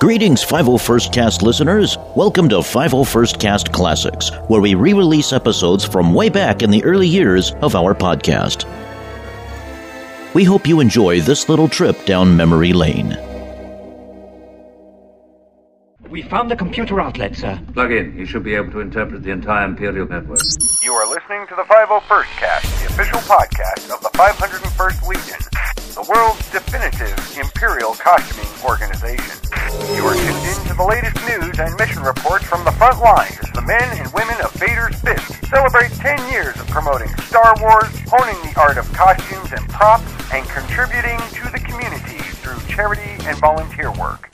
Greetings, 501st Cast listeners. Welcome to 501st Cast Classics, where we re release episodes from way back in the early years of our podcast. We hope you enjoy this little trip down memory lane. We found the computer outlet, sir. Plug in. You should be able to interpret the entire Imperial network. You are listening to the 501st Cast, the official podcast of the 501st Legion, the world's definitive Imperial costuming organization. You are tuned in to the latest news and mission reports from the front lines as the men and women of Vader's Fist celebrate 10 years of promoting Star Wars, honing the art of costumes and props, and contributing to the community through charity and volunteer work.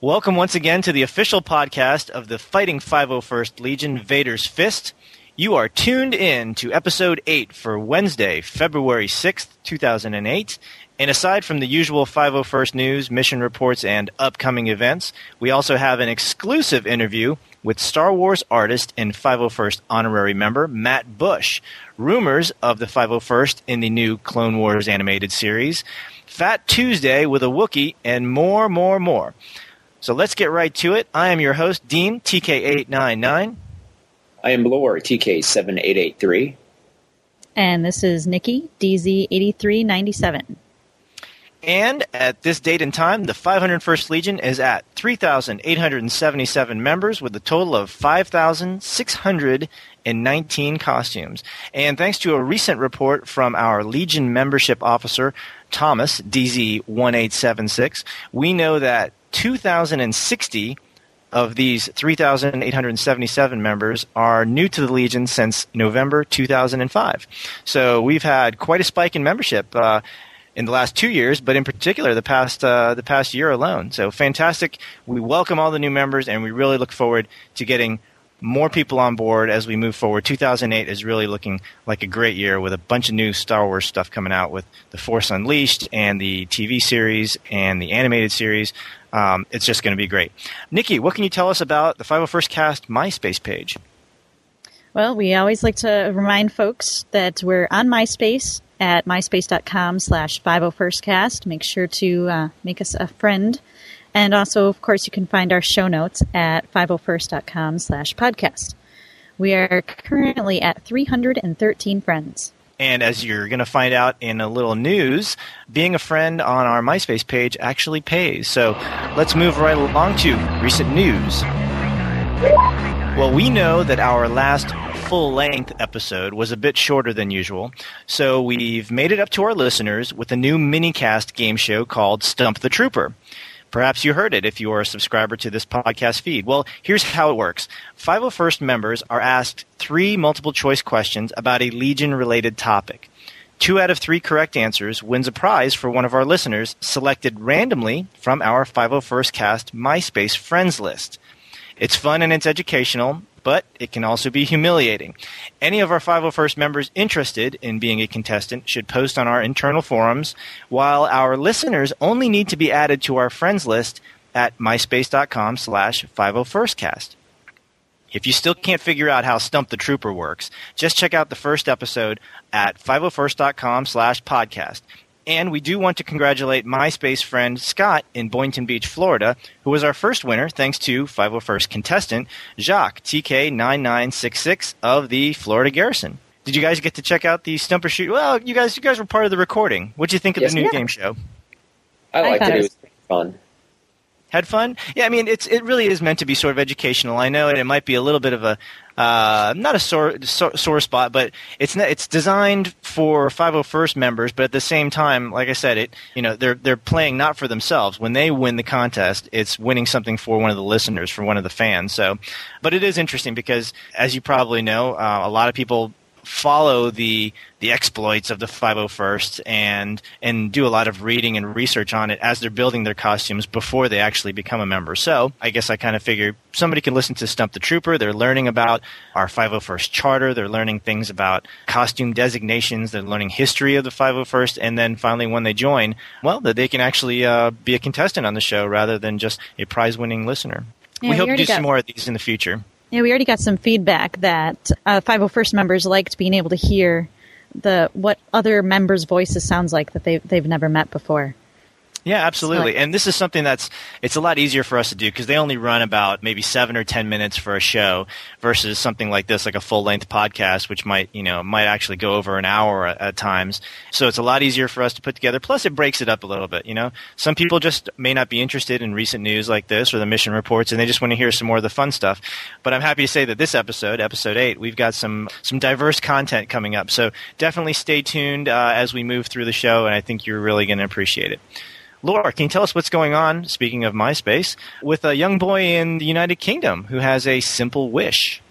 Welcome once again to the official podcast of the Fighting 501st Legion Vader's Fist. You are tuned in to episode 8 for Wednesday, February 6th, 2008. And aside from the usual 501st news, mission reports, and upcoming events, we also have an exclusive interview with Star Wars artist and 501st honorary member Matt Bush. Rumors of the 501st in the new Clone Wars animated series, Fat Tuesday with a Wookiee, and more, more, more. So let's get right to it. I am your host, Dean, TK899. I am Lore, TK7883. And this is Nikki, DZ8397. And at this date and time, the 501st Legion is at 3,877 members with a total of 5,619 costumes. And thanks to a recent report from our Legion membership officer, Thomas, DZ1876, we know that 2,060 of these 3,877 members are new to the Legion since November 2005. So we've had quite a spike in membership. Uh, in the last two years, but in particular the past uh, the past year alone. So fantastic! We welcome all the new members, and we really look forward to getting more people on board as we move forward. 2008 is really looking like a great year with a bunch of new Star Wars stuff coming out with The Force Unleashed and the TV series and the animated series. Um, it's just going to be great. Nikki, what can you tell us about the 501st Cast MySpace page? Well, we always like to remind folks that we're on MySpace at myspace.com slash 501stcast. Make sure to uh, make us a friend. And also, of course, you can find our show notes at 501st.com slash podcast. We are currently at 313 friends. And as you're going to find out in a little news, being a friend on our MySpace page actually pays. So let's move right along to recent news. Well, we know that our last full length episode was a bit shorter than usual, so we've made it up to our listeners with a new mini-cast game show called Stump the Trooper. Perhaps you heard it if you are a subscriber to this podcast feed. Well, here's how it works 501st members are asked three multiple choice questions about a Legion related topic. Two out of three correct answers wins a prize for one of our listeners selected randomly from our 501st Cast MySpace friends list. It's fun and it's educational, but it can also be humiliating. Any of our 501st members interested in being a contestant should post on our internal forums, while our listeners only need to be added to our friends list at myspace.com slash 501stcast. If you still can't figure out how Stump the Trooper works, just check out the first episode at 501st.com slash podcast. And we do want to congratulate MySpace friend Scott in Boynton Beach, Florida, who was our first winner thanks to 501st contestant Jacques TK9966 of the Florida Garrison. Did you guys get to check out the Stumper Shoot? Well, you guys, you guys were part of the recording. What do you think of Yes, the new yeah. game show? I liked thought it. it It was- was fun. Had fun? Yeah, I mean, it's it really is meant to be sort of educational. I know, and it might be a little bit of a uh, not a sore, sore sore spot, but it's not, it's designed for 501st members. But at the same time, like I said, it you know they're they're playing not for themselves. When they win the contest, it's winning something for one of the listeners, for one of the fans. So, but it is interesting because, as you probably know, uh, a lot of people follow the the exploits of the 501st and and do a lot of reading and research on it as they're building their costumes before they actually become a member. So I guess I kind of figure somebody can listen to Stump the Trooper. They're learning about our 501st charter. They're learning things about costume designations. They're learning history of the 501st, and then finally when they join, well, that they can actually uh, be a contestant on the show rather than just a prize-winning listener. Yeah, we hope to do some more of these in the future. Yeah, we already got some feedback that uh, 501st members liked being able to hear the what other members' voices sounds like that they they've never met before. Yeah, absolutely. So- and this is something that's it's a lot easier for us to do because they only run about maybe seven or ten minutes for a show versus something like this, like a full length podcast, which might you know might actually go over an hour at, at times. So it's a lot easier for us to put together. Plus, it breaks it up a little bit. You know, some people just may not be interested in recent news like this or the mission reports, and they just want to hear some more of the fun stuff. But I'm happy to say that this episode, episode eight, we've got some some diverse content coming up. So definitely stay tuned uh, as we move through the show, and I think you're really going to appreciate it. Laura, can you tell us what's going on, speaking of MySpace, with a young boy in the United Kingdom who has a simple wish?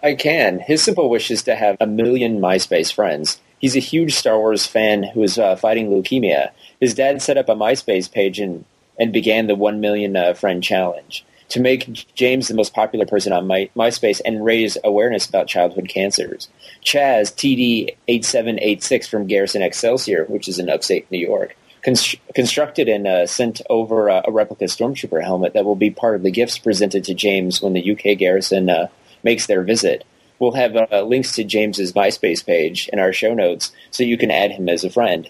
I can. His simple wish is to have a million MySpace friends. He's a huge Star Wars fan who is uh, fighting leukemia. His dad set up a MySpace page and, and began the 1 million uh, friend challenge to make James the most popular person on My, MySpace and raise awareness about childhood cancers. Chaz, TD8786 from Garrison Excelsior, which is in upstate New York, const- constructed and uh, sent over uh, a replica Stormtrooper helmet that will be part of the gifts presented to James when the UK Garrison uh, makes their visit. We'll have uh, links to James's MySpace page in our show notes so you can add him as a friend.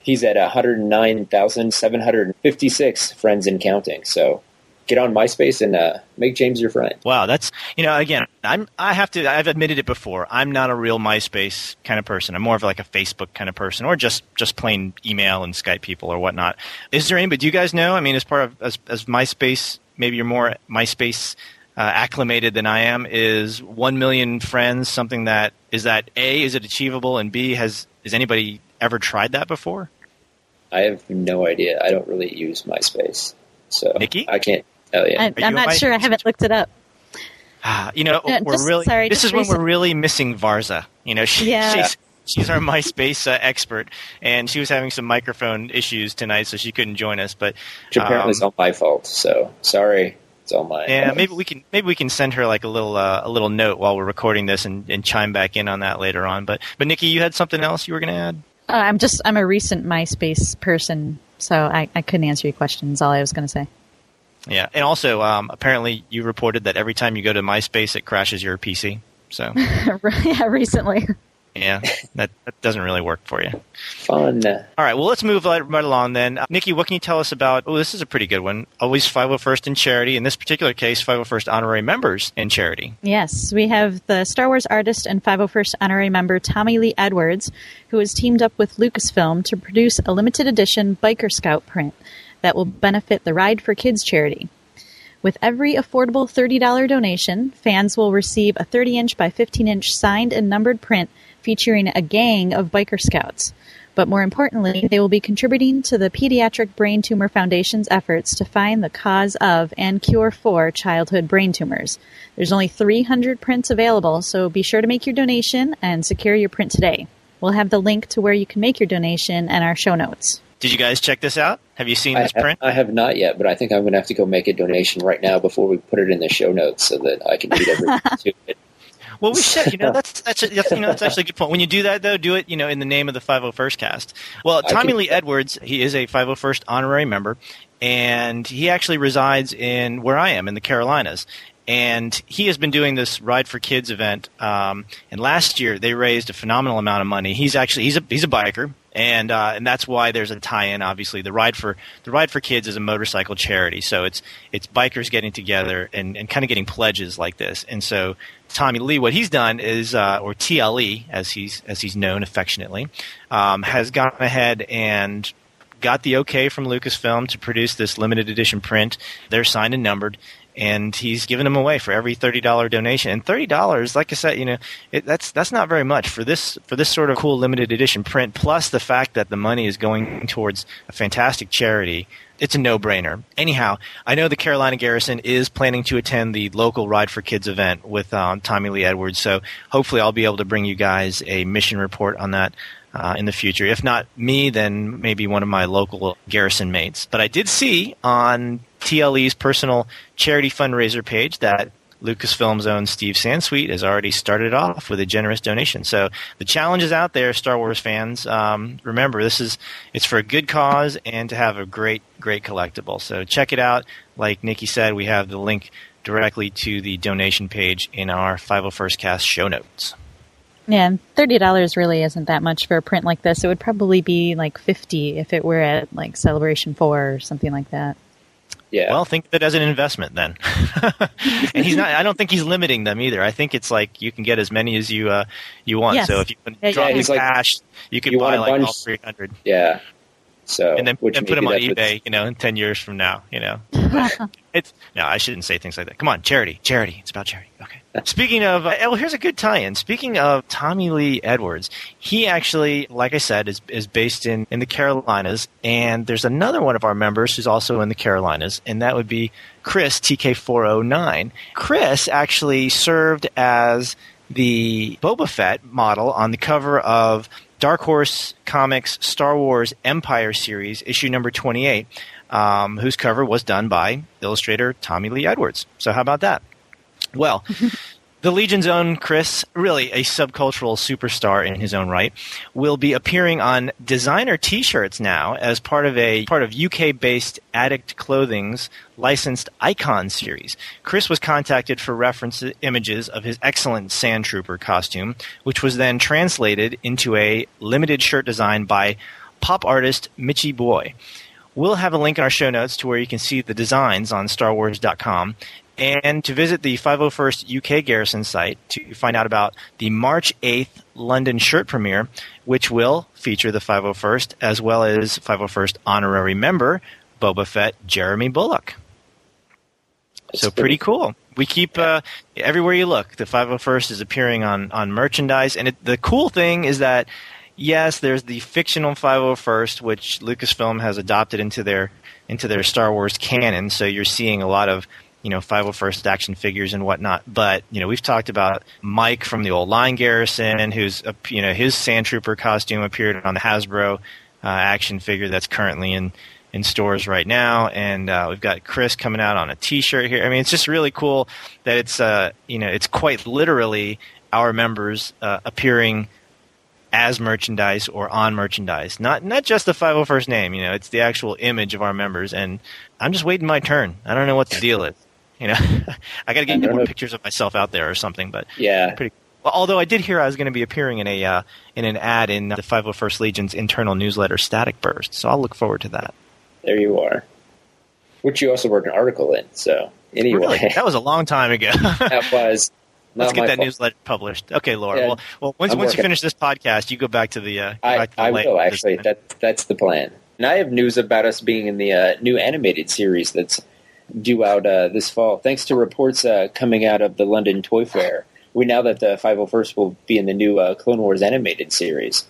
He's at 109,756 friends and counting. So get on MySpace and uh, make James your friend. Wow, that's you know again, I'm I have to I've admitted it before. I'm not a real MySpace kind of person. I'm more of like a Facebook kind of person, or just just plain email and Skype people or whatnot. Is there any? But do you guys know? I mean, as part of as, as MySpace, maybe you're more MySpace uh, acclimated than I am. Is one million friends something that is that a is it achievable and b has has anybody ever tried that before? I have no idea. I don't really use MySpace. So Nikki? I can't tell you. I, I'm not sure. I haven't looked it up. Ah, you know, Yeah, we're just- really. sorry, this just is when we're really missing Varza. You know, she, Yeah. she's she's our MySpace uh, expert, and she was having some microphone issues tonight, so she couldn't join us. But Which apparently is um, all my fault. So sorry. It's all mine. yeah, maybe we can maybe we can send her like a little uh, a little note while we're recording this and, and chime back in on that later on. But but Nikki, you had something else you were going to add? Uh, I'm just I'm a recent MySpace person, so I, I couldn't answer your questions. All I was going to say. Yeah, and also um, apparently you reported that every time you go to MySpace, it crashes your PC. So yeah, recently. yeah, that that doesn't really work for you. Fun. All right, well, let's move right, right along then. Uh, Nikki, what can you tell us about? Oh, this is a pretty good one. Always 501st in charity. In this particular case, 501st honorary members in charity. Yes, we have the Star Wars artist and 501st honorary member Tommy Lee Edwards, who has teamed up with Lucasfilm to produce a limited edition Biker Scout print that will benefit the Ride for Kids charity. With every affordable $30 donation, fans will receive a 30 inch by 15 inch signed and numbered print featuring a gang of biker scouts. But more importantly, they will be contributing to the Pediatric Brain Tumor Foundation's efforts to find the cause of and cure for childhood brain tumors. There's only 300 prints available, so be sure to make your donation and secure your print today. We'll have the link to where you can make your donation in our show notes. Did you guys check this out? Have you seen I, this ha- print? I have not yet, but I think I'm going to have to go make a donation right now before we put it in the show notes so that I can read everything to it. Well, we should. You know, that's that's, a, that's you know that's actually a good point. When you do that, though, do it you know in the name of the 501st cast. Well, Tommy can- Lee Edwards, he is a 501st honorary member, and he actually resides in where I am in the Carolinas. And he has been doing this Ride for Kids event. Um, and last year they raised a phenomenal amount of money. He's actually he's a he's a biker, and uh, and that's why there's a tie-in. Obviously, the Ride for the Ride for Kids is a motorcycle charity, so it's it's bikers getting together and, and kind of getting pledges like this. And so Tommy Lee, what he's done is, uh, or TLE as he's as he's known affectionately, um, has gone ahead and got the okay from Lucasfilm to produce this limited edition print. They're signed and numbered, and he's giving them away for every thirty dollar donation. And thirty dollars, like I said, you know, it, that's that's not very much for this for this sort of cool limited edition print. Plus the fact that the money is going towards a fantastic charity. It's a no-brainer. Anyhow, I know the Carolina Garrison is planning to attend the local Ride for Kids event with um, Tommy Lee Edwards. So hopefully, I'll be able to bring you guys a mission report on that uh, in the future. If not me, then maybe one of my local Garrison mates. But I did see on TLE's personal charity fundraiser page that Lucasfilm's own Steve Sansweet has already started off with a generous donation. So the challenge is out there, Star Wars fans. Um, remember, this is it's for a good cause and to have a great, great collectible. So check it out. Like Nikki said, we have the link directly to the donation page in our 501st Cast show notes. Yeah, thirty dollars really isn't that much for a print like this. It would probably be like fifty if it were at like Celebration Four or something like that. Yeah. Well, think of it as an investment then. and he's not. I don't think he's limiting them either. I think it's like you can get as many as you uh, you want. Yes. So if you can Yeah, drop yeah, in like, cash, you can you buy want a like all three hundred, yeah. So and then which and put them on that's what's- eBay. You know, in ten years from now. You know, it's no. I shouldn't say things like that. Come on, charity, charity. It's about charity. Okay. Speaking of, uh, well, here's a good tie-in. Speaking of Tommy Lee Edwards, he actually, like I said, is is based in in the Carolinas, and there's another one of our members who's also in the Carolinas, and that would be Chris TK409. Chris actually served as the Boba Fett model on the cover of Dark Horse Comics Star Wars Empire series, issue number 28, um, whose cover was done by illustrator Tommy Lee Edwards. So, how about that? Well, the Legion's own Chris, really a subcultural superstar in his own right, will be appearing on designer T-shirts now as part of a part of UK-based Addict Clothing's licensed Icon series. Chris was contacted for reference images of his excellent Sand Trooper costume, which was then translated into a limited shirt design by pop artist Mitchy Boy. We'll have a link in our show notes to where you can see the designs on StarWars.com and to visit the 501st UK Garrison site to find out about the March 8th London shirt premiere, which will feature the 501st as well as 501st honorary member Boba Fett Jeremy Bulloch. That's so pretty cool. We keep uh, everywhere you look. The 501st is appearing on on merchandise, and it, the cool thing is that yes, there's the fictional 501st, which Lucasfilm has adopted into their into their Star Wars canon. So you're seeing a lot of you know 501st action figures and whatnot. But you know we've talked about Mike from the old Line Garrison, who's you know his Sand Trooper costume appeared on the Hasbro uh, action figure that's currently in in stores right now, and uh, we've got Chris coming out on a T-shirt here. I mean, it's just really cool that it's uh, you know it's quite literally our members uh, appearing as merchandise or on merchandise, not not just the 501st name. You know, it's the actual image of our members, and I'm just waiting my turn. I don't know what the deal is. You know, I got to get more know. pictures of myself out there or something, but Yeah. pretty. Well, although I did hear I was going to be appearing in a uh, in an ad in the 501st Legion's internal newsletter, Static Burst. So I'll look forward to that. There you are. Which you also wrote an article in. So anyway, Really, that was a long time ago. that was Let's get that fault. newsletter published. Okay, Laura. Yeah, well, well, once I'm once you finish this podcast, you go back to the. Uh, I, to the I will actually. That that's the plan. And I have news about us being in the uh, new animated series that's due out uh, this fall. Thanks to reports uh, coming out of the London Toy Fair, we know that the 501st will be in the new uh, Clone Wars animated series.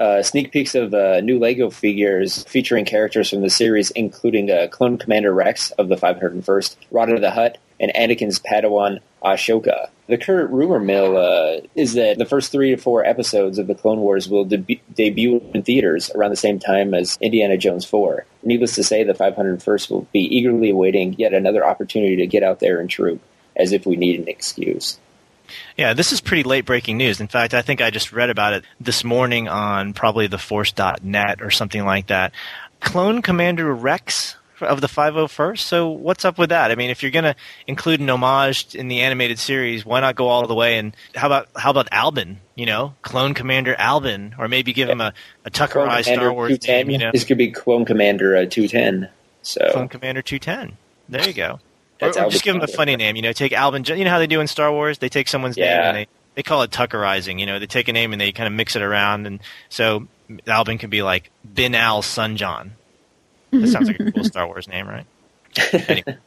Uh, sneak peeks of uh, new Lego figures featuring characters from the series, including uh, Clone Commander Rex of the 501st, Rotta the Hutt, and Anakin's Padawan Ahsoka. The current rumor mill uh, is that the first three to four episodes of the Clone Wars will deb- debut in theaters around the same time as Indiana Jones 4. Needless to say, the 501st will be eagerly awaiting yet another opportunity to get out there and troop, as if we need an excuse. Yeah, this is pretty late breaking news. In fact, I think I just read about it this morning on probably theforce.net or something like that. Clone Commander Rex of the 501st. So what's up with that? I mean, if you're going to include an homage in the animated series, why not go all the way and how about how about Albin, you know? Clone Commander Albin or maybe give him a, a Tuckerized Star Wars 210. name, you know? This could be Clone Commander uh, 210. So Clone Commander 210. There you go. Or, That's or just give him a funny name. You know, take Albin. You know how they do in Star Wars? They take someone's name and they, they call it Tuckerizing. You know, they take a name and they kind of mix it around. And so Albin can be like Bin Al Sun John. That sounds like a cool Star Wars name, right? Anyway.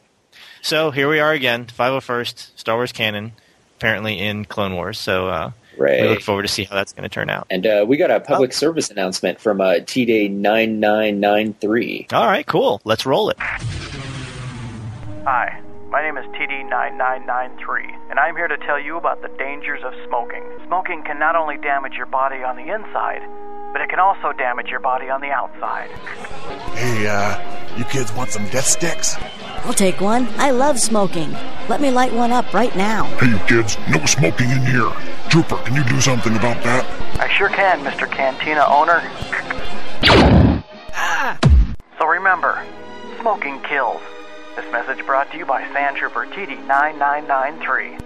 So here we are again, 501st Star Wars canon, apparently in Clone Wars. So uh, we right. look forward to see how that's going to turn out. And uh, we got a Oh. public service announcement from uh, T Day 9993. All right, cool. Let's roll it. Hi, my name is TD9993, and I'm here to tell you about the dangers of smoking. Smoking can not only damage your body on the inside, but it can also damage your body on the outside. Hey, uh, you kids want some death sticks? I'll take one. I love smoking. Let me light one up right now. Hey, you kids, no smoking in here. Trooper, can you do something about that? I sure can, Mr. Cantina owner. ah! So remember, smoking kills. This message brought to you by Sand Trooper TD9993.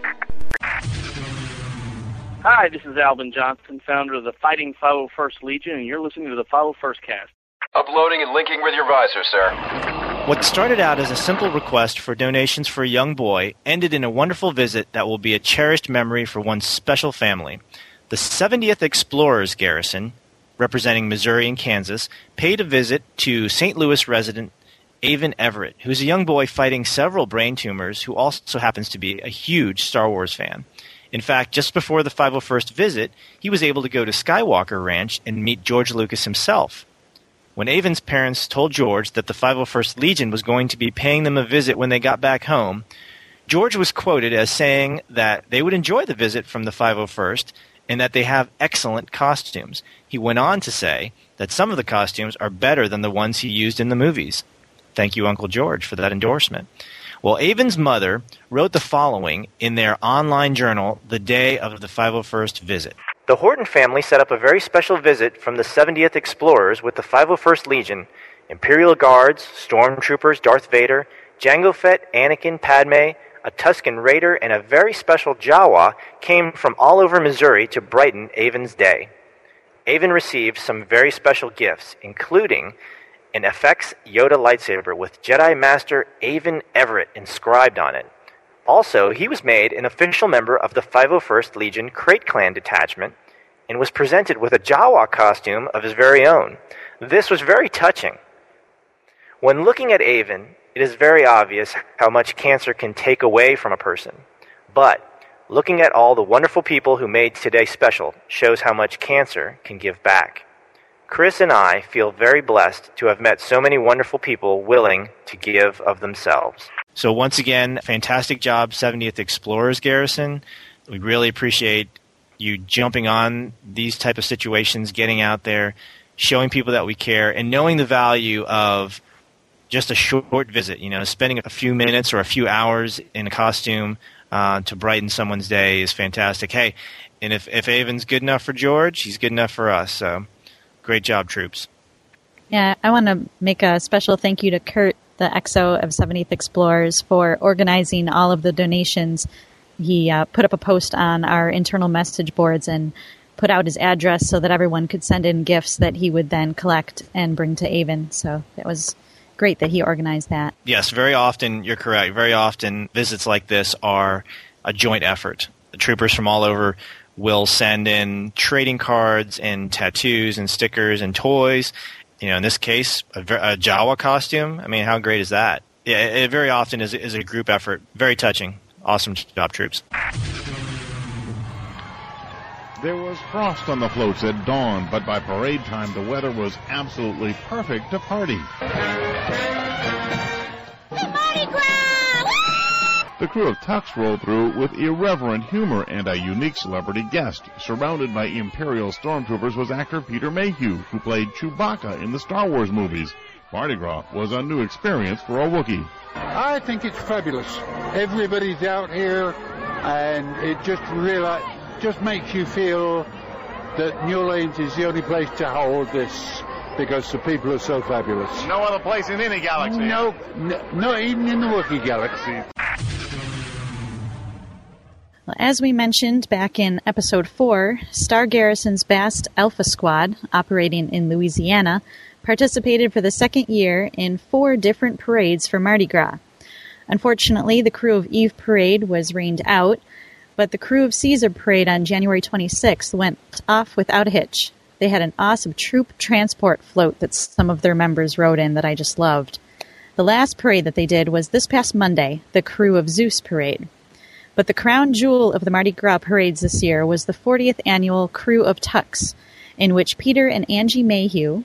Hi, this is Albin Johnson, founder of the Fighting 501st Legion, and you're listening to the 501st Cast. Uploading and linking with your visor, sir. What started out as a simple request for donations for a young boy ended in a wonderful visit that will be a cherished memory for one special family. The 70th Explorers Garrison, representing Missouri and Kansas, paid a visit to St. Louis resident Avon Everett, who's a young boy fighting several brain tumors who also happens to be a huge Star Wars fan. In fact, just before the 501st visit, he was able to go to Skywalker Ranch and meet George Lucas himself. When Avon's parents told George that the 501st Legion was going to be paying them a visit when they got back home, George was quoted as saying that they would enjoy the visit from the 501st and that they have excellent costumes. He went on to say that some of the costumes are better than the ones he used in the movies. Thank you, Uncle George, for that endorsement. Well, Avon's mother wrote the following in their online journal the day of the 501st visit. The Horton family set up a very special visit from the 70th Explorers with the 501st Legion, Imperial Guards, Stormtroopers, Darth Vader, Jango Fett, Anakin, Padme, a Tusken Raider, and a very special Jawa came from all over Missouri to brighten Avon's day. Avon received some very special gifts, including an FX Yoda lightsaber with Jedi Master Avon Everett inscribed on it. Also, he was made an official member of the 501st Legion Crate Clan detachment and was presented with a Jawa costume of his very own. This was very touching. When looking at Avon, it is very obvious how much cancer can take away from a person. But looking at all the wonderful people who made today special shows how much cancer can give back. Chris and I feel very blessed to have met so many wonderful people willing to give of themselves. So once again, fantastic job, 70th Explorers Garrison. We really appreciate you jumping on these type of situations, getting out there, showing people that we care, and knowing the value of just a short visit. You know, spending a few minutes or a few hours in a costume uh, to brighten someone's day is fantastic. Hey, and if if Avon's good enough for George, he's good enough for us. So, great job, troops. Yeah, I want to make a special thank you to Kurt the XO of 70th Explorers for organizing all of the donations. He uh, put up a post on our internal message boards and put out his address so that everyone could send in gifts that he would then collect and bring to Avon. So that was great that he organized that. Yes, very often, you're correct. Very often, visits like this are a joint effort. The troopers from all over will send in trading cards and tattoos and stickers and toys you know, in this case, a, a Jawa costume. I mean, how great is that? Yeah, it, it very often is, is a group effort. Very touching. Awesome job, troops. There was frost on the floats at dawn, but by parade time, the weather was absolutely perfect to party. The crew of Tucks rolled through with irreverent humor and a unique celebrity guest. Surrounded by Imperial stormtroopers was actor Peter Mayhew, who played Chewbacca in the Star Wars movies. Mardi Gras was a new experience for a Wookiee. I think it's fabulous. Everybody's out here, and it just really just makes you feel that New Orleans is the only place to hold this because the people are so fabulous. No other place in any galaxy. No, no not even in the Wookiee galaxy. Well, as we mentioned back in episode 4, Star Garrison's Bast Alpha Squad, operating in Louisiana, participated for the second year in four different parades for Mardi Gras. Unfortunately, the crew of Eve Parade was rained out, but the crew of Caesar Parade on January 26th went off without a hitch. They had an awesome troop transport float that some of their members rode in that I just loved. The last parade that they did was this past Monday, the crew of Zeus Parade. But the crown jewel of the Mardi Gras parades this year was the 40th annual Crew of Tucks, in which Peter and Angie Mayhew,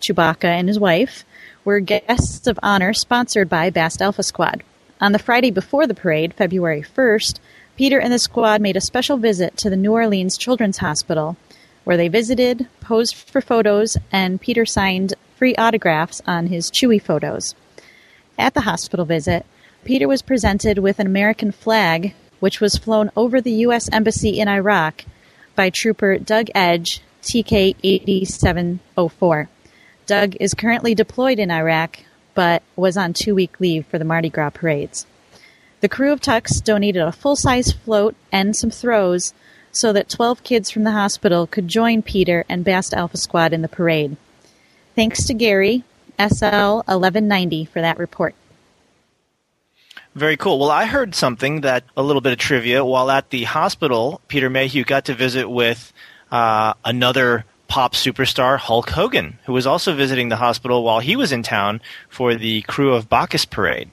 Chewbacca and his wife, were guests of honor sponsored by Bast Alpha Squad. On the Friday before the parade, February 1st, Peter and the squad made a special visit to the New Orleans Children's Hospital, where they visited, posed for photos, and Peter signed free autographs on his Chewie photos. At the hospital visit, Peter was presented with an American flag, which was flown over the U.S. Embassy in Iraq by Trooper Doug Edge, TK 8704. Doug is currently deployed in Iraq, but was on two week leave for the Mardi Gras parades. The crew of Tucks donated a full size float and some throws so that 12 kids from the hospital could join Peter and Bast Alpha Squad in the parade. Thanks to Gary, SL 1190, for that report. Very cool. Well, I heard something that a little bit of trivia. While at the hospital, Peter Mayhew got to visit with uh, another pop superstar, Hulk Hogan, who was also visiting the hospital while he was in town for the crew of Bacchus parade.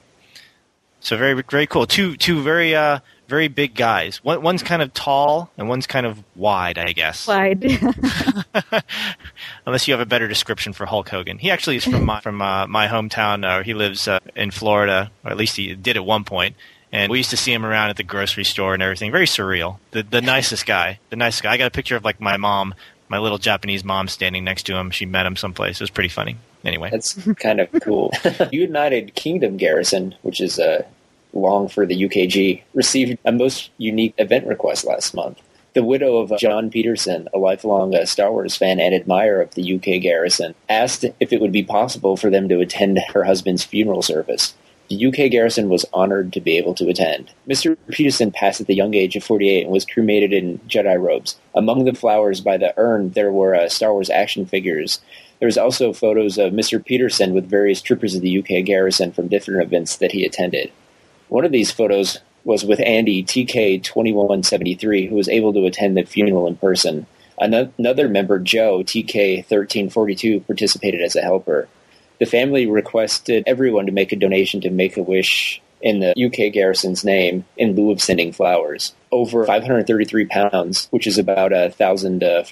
So very, very cool. Two, two very, uh, very big guys. One, one's kind of tall and one's kind of wide, I guess. Wide. Unless you have a better description for Hulk Hogan. He actually is from my, from uh, my hometown. Uh, he lives uh, in Florida, or at least he did at one point. And we used to see him around at the grocery store and everything. Very surreal. The the nicest guy. The nicest guy. I got a picture of like my mom, my little Japanese mom, standing next to him. She met him someplace. It was pretty funny. Anyway, that's kind of cool. United Kingdom Garrison, which is uh, long for the UKG, received a most unique event request last month. The widow of John Peterson, a lifelong uh, Star Wars fan and admirer of the UK Garrison, asked if it would be possible for them to attend her husband's funeral service. The UK garrison was honored to be able to attend. Mr. Peterson passed at the young age of 48 and was cremated in Jedi robes. Among the flowers by the urn, there were uh, Star Wars action figures. There was also photos of Mr. Peterson with various troopers of the UK garrison from different events that he attended. One of these photos was with Andy TK2173, who was able to attend the funeral in person. Another member, Joe TK1342, participated as a helper. The family requested everyone to make a donation to Make a Wish in the UK garrison's name in lieu of sending flowers. Over 533 pounds, which is about a thousand uh,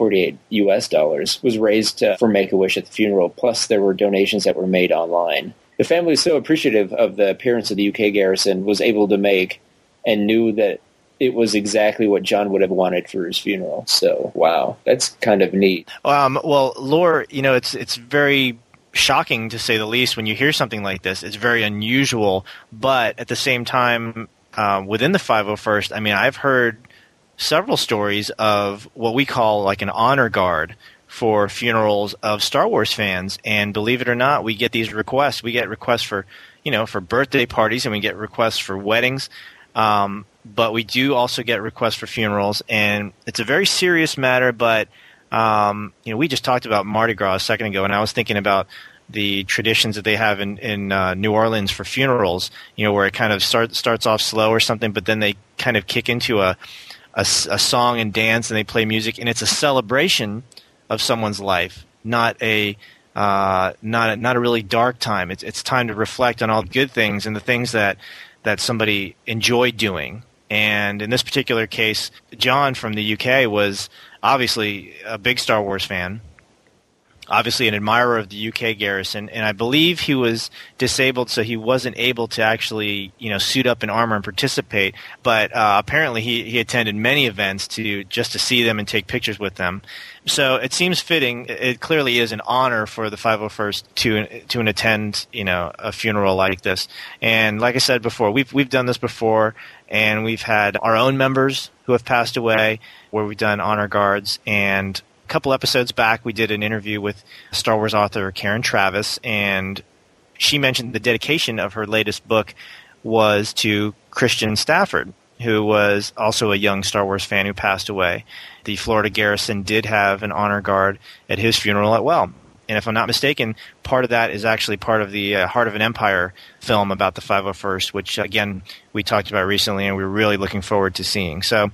US dollars, was raised uh, for Make a Wish at the funeral. Plus, there were donations that were made online. The family so appreciative of the appearance of the UK garrison was able to make, and knew that it was exactly what John would have wanted for his funeral. So, wow, that's kind of neat. Um, well, Lore, you know, it's it's very shocking to say the least when you hear something like this. It's very unusual, but at the same time, uh, within the 501st, I mean, I've heard several stories of what we call like an honor guard for funerals of Star Wars fans. And believe it or not, we get these requests. We get requests for, you know, for birthday parties and we get requests for weddings. Um, but we do also get requests for funerals. And it's a very serious matter, but um, you know, we just talked about Mardi Gras a second ago, and I was thinking about the traditions that they have in in uh, New Orleans for funerals. You know, where it kind of start, starts off slow or something, but then they kind of kick into a, a, a song and dance, and they play music, and it's a celebration of someone's life, not a uh, not a, not a really dark time. It's it's time to reflect on all the good things and the things that that somebody enjoyed doing. And in this particular case, John from the UK was obviously a big Star Wars fan, obviously an admirer of the UK garrison, and I believe he was disabled, so he wasn't able to actually, you know, suit up in armor and participate. But uh, apparently, he he attended many events to just to see them and take pictures with them. So it seems fitting. It clearly is an honor for the 501st to to attend, you know, a funeral like this. And like I said before, we've we've done this before, and we've had our own members who have passed away, where we've done honor guards. And a couple episodes back, we did an interview with Star Wars author Karen Traviss, and she mentioned the dedication of her latest book was to Christian Stafford, who was also a young Star Wars fan who passed away. The Florida Garrison did have an honor guard at his funeral at well. And if I'm not mistaken, part of that is actually part of the uh, Heart of an Empire film about the 501st, which again we talked about recently, and we're really looking forward to seeing. So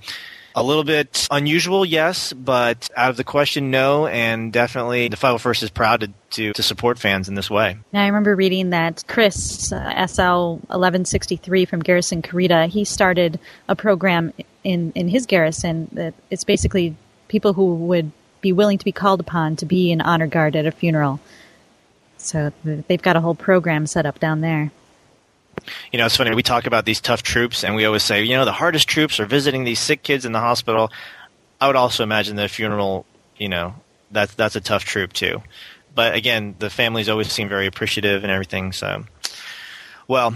a little bit unusual, yes, but out of the question, no. And definitely the 501st is proud to, to, to support fans in this way. Now, I remember reading that Chris, uh, SL 1163 from Garrison Carida, he started a program in, in his garrison that it's basically people who would be willing to be called upon to be an honor guard at a funeral. So they've got a whole program set up down there. You know, it's funny. We talk about these tough troops, and we always say, you know, the hardest troops are visiting these sick kids in the hospital. I would also imagine the funeral, you know, that's that's a tough troop too. But again, the families always seem very appreciative and everything. So, well,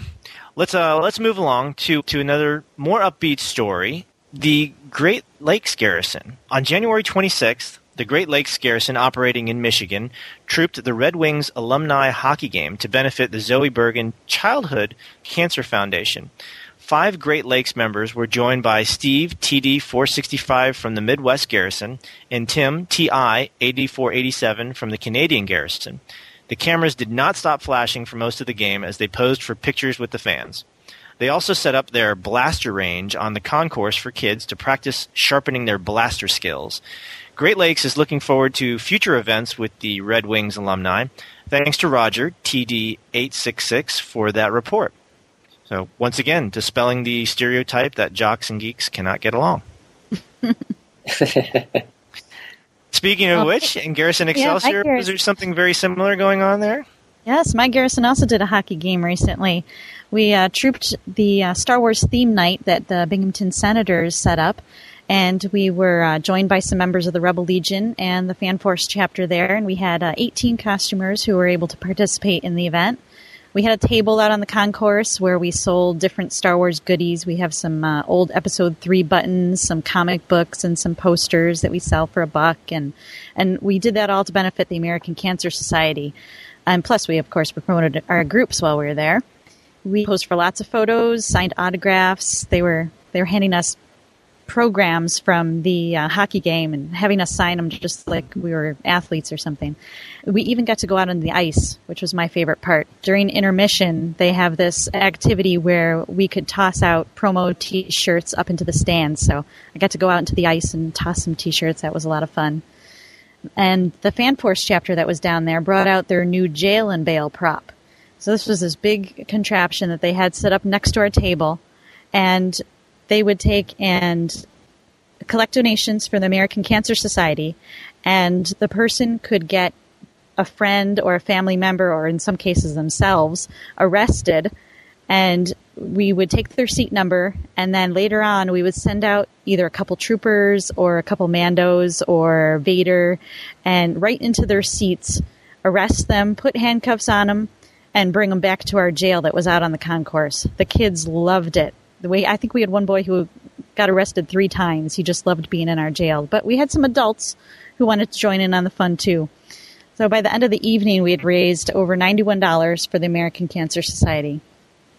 let's uh, let's move along to to another more upbeat story. The Great Lakes Garrison on January 26th the Great Lakes Garrison, operating in Michigan, trooped the Red Wings alumni hockey game to benefit the Zoe Bergen Childhood Cancer Foundation. five Great Lakes members were joined by Steve TD465 from the Midwest Garrison and Tim TI 8487 from the Canadian Garrison. The cameras did not stop flashing for most of the game as they posed for pictures with the fans. They also set up their blaster range on the concourse for kids to practice sharpening their blaster skills. Great Lakes is looking forward to future events with the Red Wings alumni. Thanks to Roger, TD866, for that report. So, once again, dispelling the stereotype that jocks and geeks cannot get along. Speaking of which, in Garrison Excelsior, Garrison- is there something very similar going on there? Yes, my garrison also did a hockey game recently. We uh, trooped the uh, Star Wars theme night that the Binghamton Senators set up, and we were uh, joined by some members of the Rebel Legion and the Fan Force chapter there, and we had uh, 18 costumers who were able to participate in the event. We had a table out on the concourse where we sold different Star Wars goodies. We have some uh, old Episode Three buttons, some comic books, and some posters that we sell for a buck, and and we did that all to benefit the American Cancer Society. And plus, we of course promoted our groups while we were there. We posed for lots of photos, signed autographs. They were they were handing us programs from the uh, hockey game and having us sign them just like we were athletes or something. We even got to go out on the ice, which was my favorite part. During intermission, they have this activity where we could toss out promo T-shirts up into the stands. So I got to go out into the ice and toss some T-shirts. That was a lot of fun. And the Fan Force chapter that was down there brought out their new jail and bail prop. So this was this big contraption that they had set up next to our table, and they would take and collect donations for the American Cancer Society, and the person could get a friend or a family member, or in some cases themselves, arrested, and we would take their seat number, and then later on we would send out either a couple troopers or a couple mandos or Vader, and right into their seats, arrest them, put handcuffs on them, and bring them back to our jail that was out on the concourse. The kids loved it. The way I think we had one boy who got arrested three times. He just loved being in our jail. But we had some adults who wanted to join in on the fun too. So by the end of the evening, we had raised over $91 for the American Cancer Society.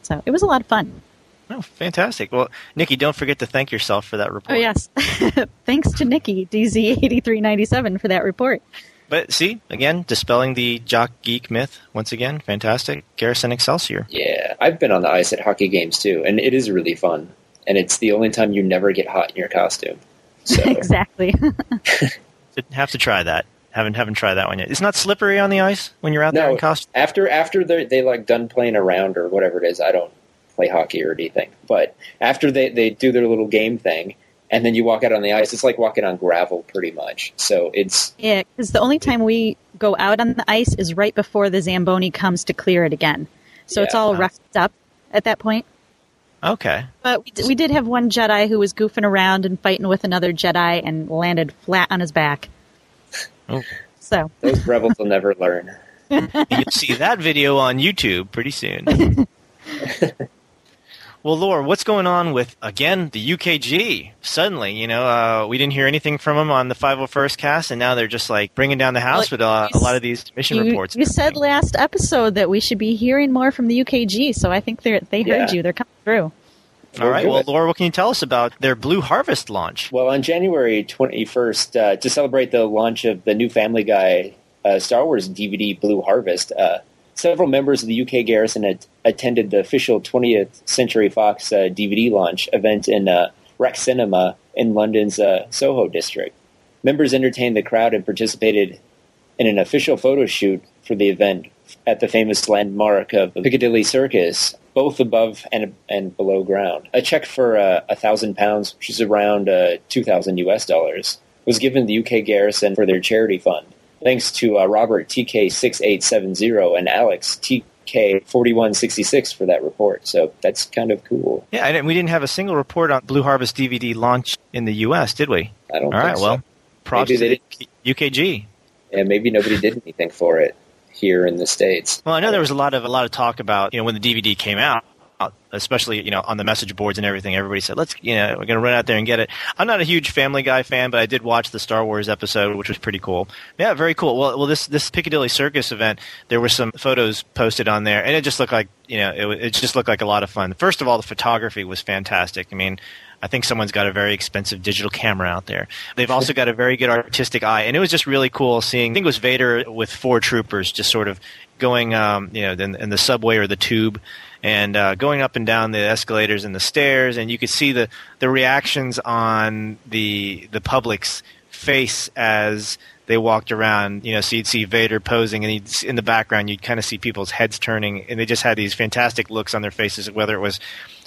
So it was a lot of fun. Oh, fantastic. Well, Nikki, don't forget to thank yourself for that report. Oh, yes. Thanks to Nikki, DZ8397, for that report. But see, again, dispelling the jock geek myth once again. Fantastic. Garrison Excelsior. Yeah, I've been on the ice at hockey games too, and it is really fun. And it's the only time you never get hot in your costume. So exactly. Have to try that. Haven't haven't tried that one yet. It's not slippery on the ice when you're out there in costume. after after they they like done playing around or whatever it is, I don't play hockey or anything. But after they they do their little game thing, and then you walk out on the ice, it's like walking on gravel pretty much. So it's Yeah, because the only time we go out on the ice is right before the Zamboni comes to clear it again. So it's Yeah. all roughed up at that point. Okay. But we, d- we did have one Jedi who was goofing around and fighting with another Jedi and landed flat on his back. Oh. So those rebels will never learn. You'll see that video on YouTube pretty soon. well, Laura, what's going on with again the UKG? Suddenly, you know, uh, we didn't hear anything from them on the 501st cast, and now they're just like bringing down the house with uh, a lot of these mission you, reports. you said last episode that we should be hearing more from the UKG, so I think they they heard Yeah. you. They're coming through. All right, well. Laura, what can you tell us about their Blue Harvest launch? Well, on January 21st, uh, to celebrate the launch of the new Family Guy uh, Star Wars DVD Blue Harvest, uh, several members of the UK Garrison at- attended the official 20th Century Fox uh, DVD launch event in uh, Rex Cinema in London's uh, Soho district. Members entertained the crowd and participated in an official photo shoot for the event at the famous landmark of Piccadilly Circus, both above and and below ground. A check for uh, a thousand pounds, which is around uh, two thousand US dollars, was given the UK Garrison for their charity fund. Thanks to uh, Robert TK six eight seven zero and Alex TK forty one sixty six for that report. So that's kind of cool. Yeah, and we didn't have a single report on Blue Harvest DVD launch in the U.S., did we? I don't All think right, so. well, props Maybe to UKG. And maybe nobody did anything for it here in the states. Well, I know there was a lot of a lot of talk about you know when the DVD came out especially you know on the message boards and everything. Everybody said, "Let's you know we're going to run out there and get it." I'm not a huge Family Guy fan, but I did watch the Star Wars episode, which was pretty cool. Yeah, very cool. Well, well, this this Piccadilly Circus event, there were some photos posted on there, and it just looked like you know it, it just looked like a lot of fun. First of all, the photography was fantastic. I mean. I think someone's got a very expensive digital camera out there. They've also got a very good artistic eye, and it was just really cool seeing. I think it was Vader with four troopers, just sort of going, um, you know, in, in the subway or the tube, and uh, going up and down the escalators and the stairs, and you could see the the reactions on the the public's face as they walked around. You know, so you'd see Vader posing, and in the background you'd kind of see people's heads turning, and they just had these fantastic looks on their faces, whether it was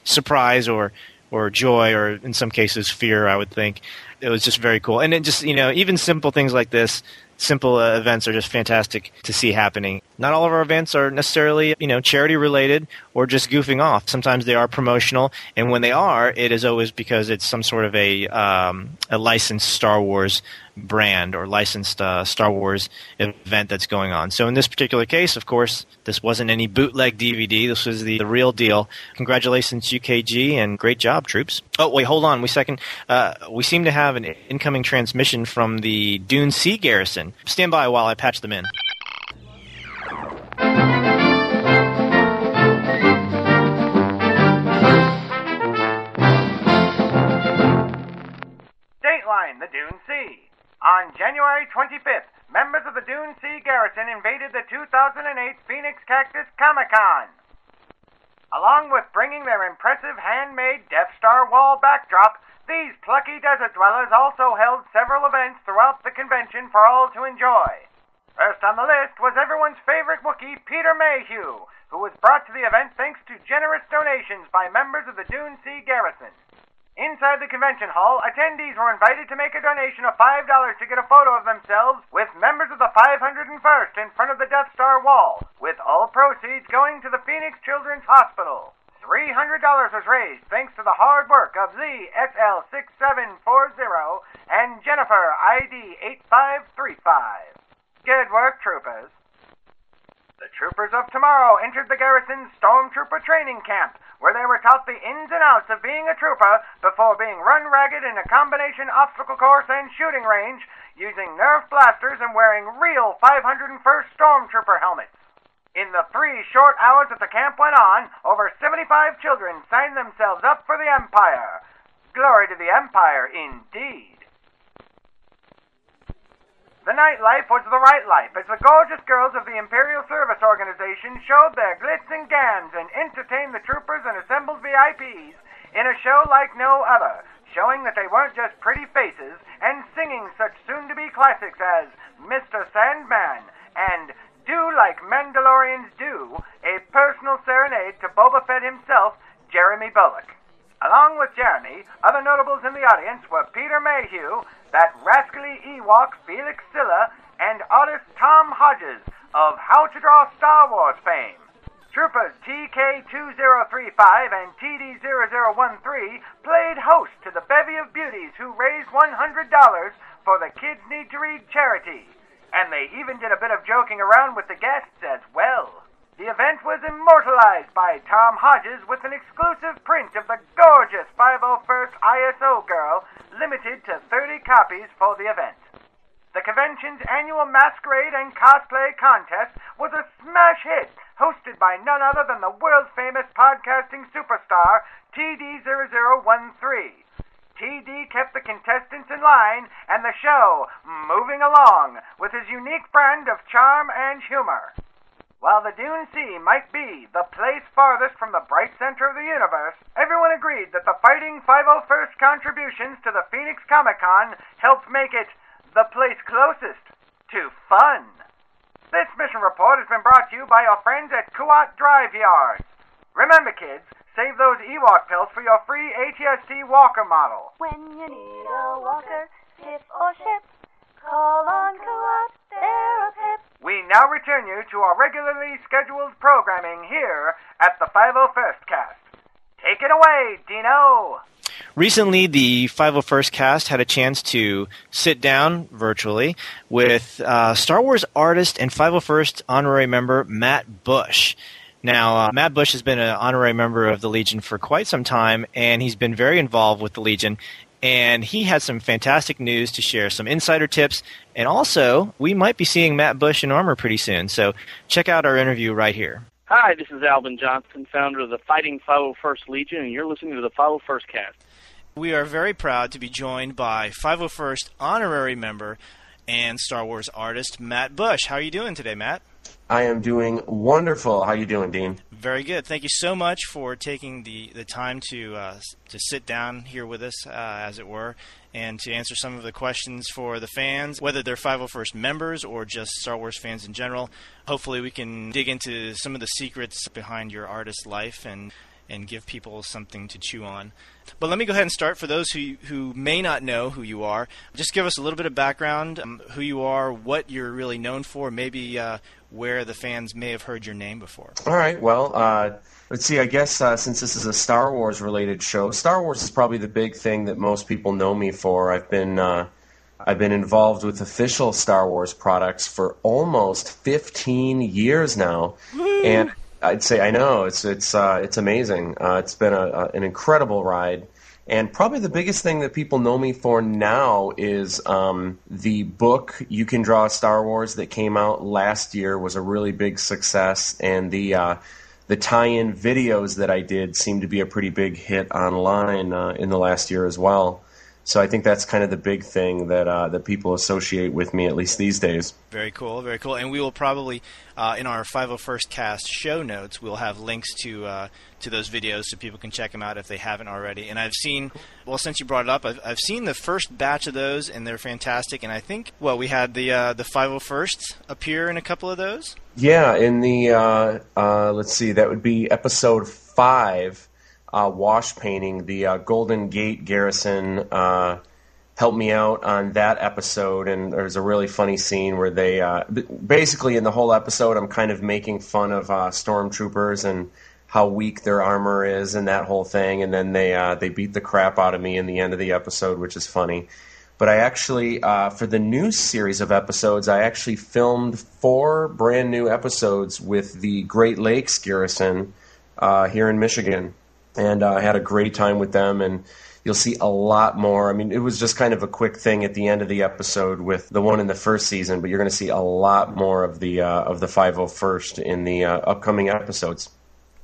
surprise or or joy, or in some cases fear. I would think it was just very cool, and it just you know even simple things like this simple uh, events are just fantastic to see happening. Not all of our events are necessarily, you know, charity related or just goofing off. Sometimes they are promotional, and when they are, it is always because it's some sort of a um, a licensed Star Wars brand or licensed uh, Star Wars event that's going on. So in this particular case, of course, this wasn't any bootleg DVD. This was the, the real deal. Congratulations, UKG, and great job, troops. Oh, wait, hold on. We second. Uh, we seem to have an incoming transmission from the Dune Sea Garrison. Stand by while I patch them in. The Dune Sea. On January 25th, members of the Dune Sea Garrison invaded the 2008 Phoenix Cactus Comic Con. Along with bringing their impressive handmade Death Star wall backdrop, these plucky desert dwellers also held several events throughout the convention for all to enjoy. First on the list was everyone's favorite Wookiee, Peter Mayhew, who was brought to the event thanks to generous donations by members of the Dune Sea Garrison. Inside the convention hall, attendees were invited to make a donation of $5 to get a photo of themselves with members of the 501st in front of the Death Star wall, with all proceeds going to the Phoenix Children's Hospital. $300 was raised thanks to the hard work of ZSL6740 and Jennifer ID8535. Good work, troopers. The troopers of tomorrow entered the garrison's stormtrooper training camp, where they were taught the ins and outs of being a trooper before being run ragged in a combination obstacle course and shooting range using Nerf blasters and wearing real 501st Stormtrooper helmets. In the three short hours that the camp went on, over 75 children signed themselves up for the Empire. Glory to the Empire, indeed. The nightlife was the right life as the gorgeous girls of the Imperial Service Organization showed their glitz and gams and entertained the troopers and assembled VIPs in a show like no other, showing that they weren't just pretty faces and singing such soon to be classics as Mr. Sandman and Do Like Mandalorians Do, a personal serenade to Boba Fett himself, Jeremy Bulloch. Along with Jeremy, other notables in the audience were Peter Mayhew, that rascally Ewok Felix Silla, and artist Tom Hodges of How to Draw Star Wars fame. Troopers TK2035 and TD0013 played host to the bevy of beauties who raised $100 for the Kids Need to Read charity. And they even did a bit of joking around with the guests as well. The event was immortalized by Tom Hodges with an exclusive print of the gorgeous 501st ISO girl, limited to 30 copies for the event. The convention's annual masquerade and cosplay contest was a smash hit, hosted by none other than the world famous podcasting superstar TD0013. TD kept the contestants in line and the show moving along with his unique brand of charm and humor. While the Dune Sea might be the place farthest from the bright center of the universe, everyone agreed that the Fighting 501st contributions to the Phoenix Comic Con helped make it the place closest to fun. This mission report has been brought to you by your friends at Kuat Drive Yards. Remember, kids, save those Ewok pills for your free ATST Walker model. When you need a walker, skip or ship, call on Kuat, they're a pip. We now return you to our regularly scheduled programming here at the 501st Cast. Take it away, Dino! Recently, the 501st cast had a chance to sit down virtually with uh, Star Wars artist and 501st honorary member Matt Bush. Now, uh, Matt Bush has been an honorary member of the Legion for quite some time, and he's been very involved with the Legion. And he has some fantastic news to share, some insider tips, and also we might be seeing Matt Bush in armor pretty soon. So check out our interview right here. Hi, this is Albin Johnson, founder of the Fighting 501st Legion, and you're listening to the 501st Cast. We are very proud to be joined by 501st honorary member and Star Wars artist Matt Bush. How are you doing today, Matt? I am doing wonderful. How are you doing, Dean? Very good. Thank you so much for taking the, the time to uh, to sit down here with us, uh, as it were, and to answer some of the questions for the fans, whether they're 501st members or just Star Wars fans in general. Hopefully, we can dig into some of the secrets behind your artist life and and give people something to chew on. But let me go ahead and start. For those who who may not know who you are, just give us a little bit of background, um, who you are, what you're really known for, maybe uh, where the fans may have heard your name before. All right. Well, uh, let's see. I guess uh, since this is a Star Wars related show, Star Wars is probably the big thing that most people know me for. I've been uh, I've been involved with official Star Wars products for almost 15 years now, Woo! and I'd say I know it's it's uh, it's amazing. Uh, it's been a, a, an incredible ride. And probably the biggest thing that people know me for now is um, the book "You Can Draw Star Wars" that came out last year was a really big success, and the uh, the tie-in videos that I did seemed to be a pretty big hit online uh, in the last year as well. So I think that's kind of the big thing that uh, that people associate with me, at least these days. Very cool, very cool. And we will probably uh, in our 501st Cast show notes, we'll have links to uh, to those videos so people can check them out if they haven't already. And I've seen, well, since you brought it up, I've, I've seen the first batch of those, and they're fantastic. And I think, well, we had the uh, the 501st appear in a couple of those. Yeah, in the uh, uh, let's see, that would be episode five uh, wash painting, the uh, Golden Gate Garrison uh, helped me out on that episode, and there's a really funny scene where they uh, basically in the whole episode, I'm kind of making fun of uh, stormtroopers and how weak their armor is and that whole thing, and then they uh, they beat the crap out of me in the end of the episode, which is funny. But I actually, for the new series of episodes, I actually filmed four brand new episodes with the Great Lakes Garrison here in Michigan and uh, I had a great time with them. And you'll see a lot more. I mean, it was just kind of a quick thing at the end of the episode with the one in the first season, but you're going to see a lot more of the uh, of the 501st in the uh, upcoming episodes.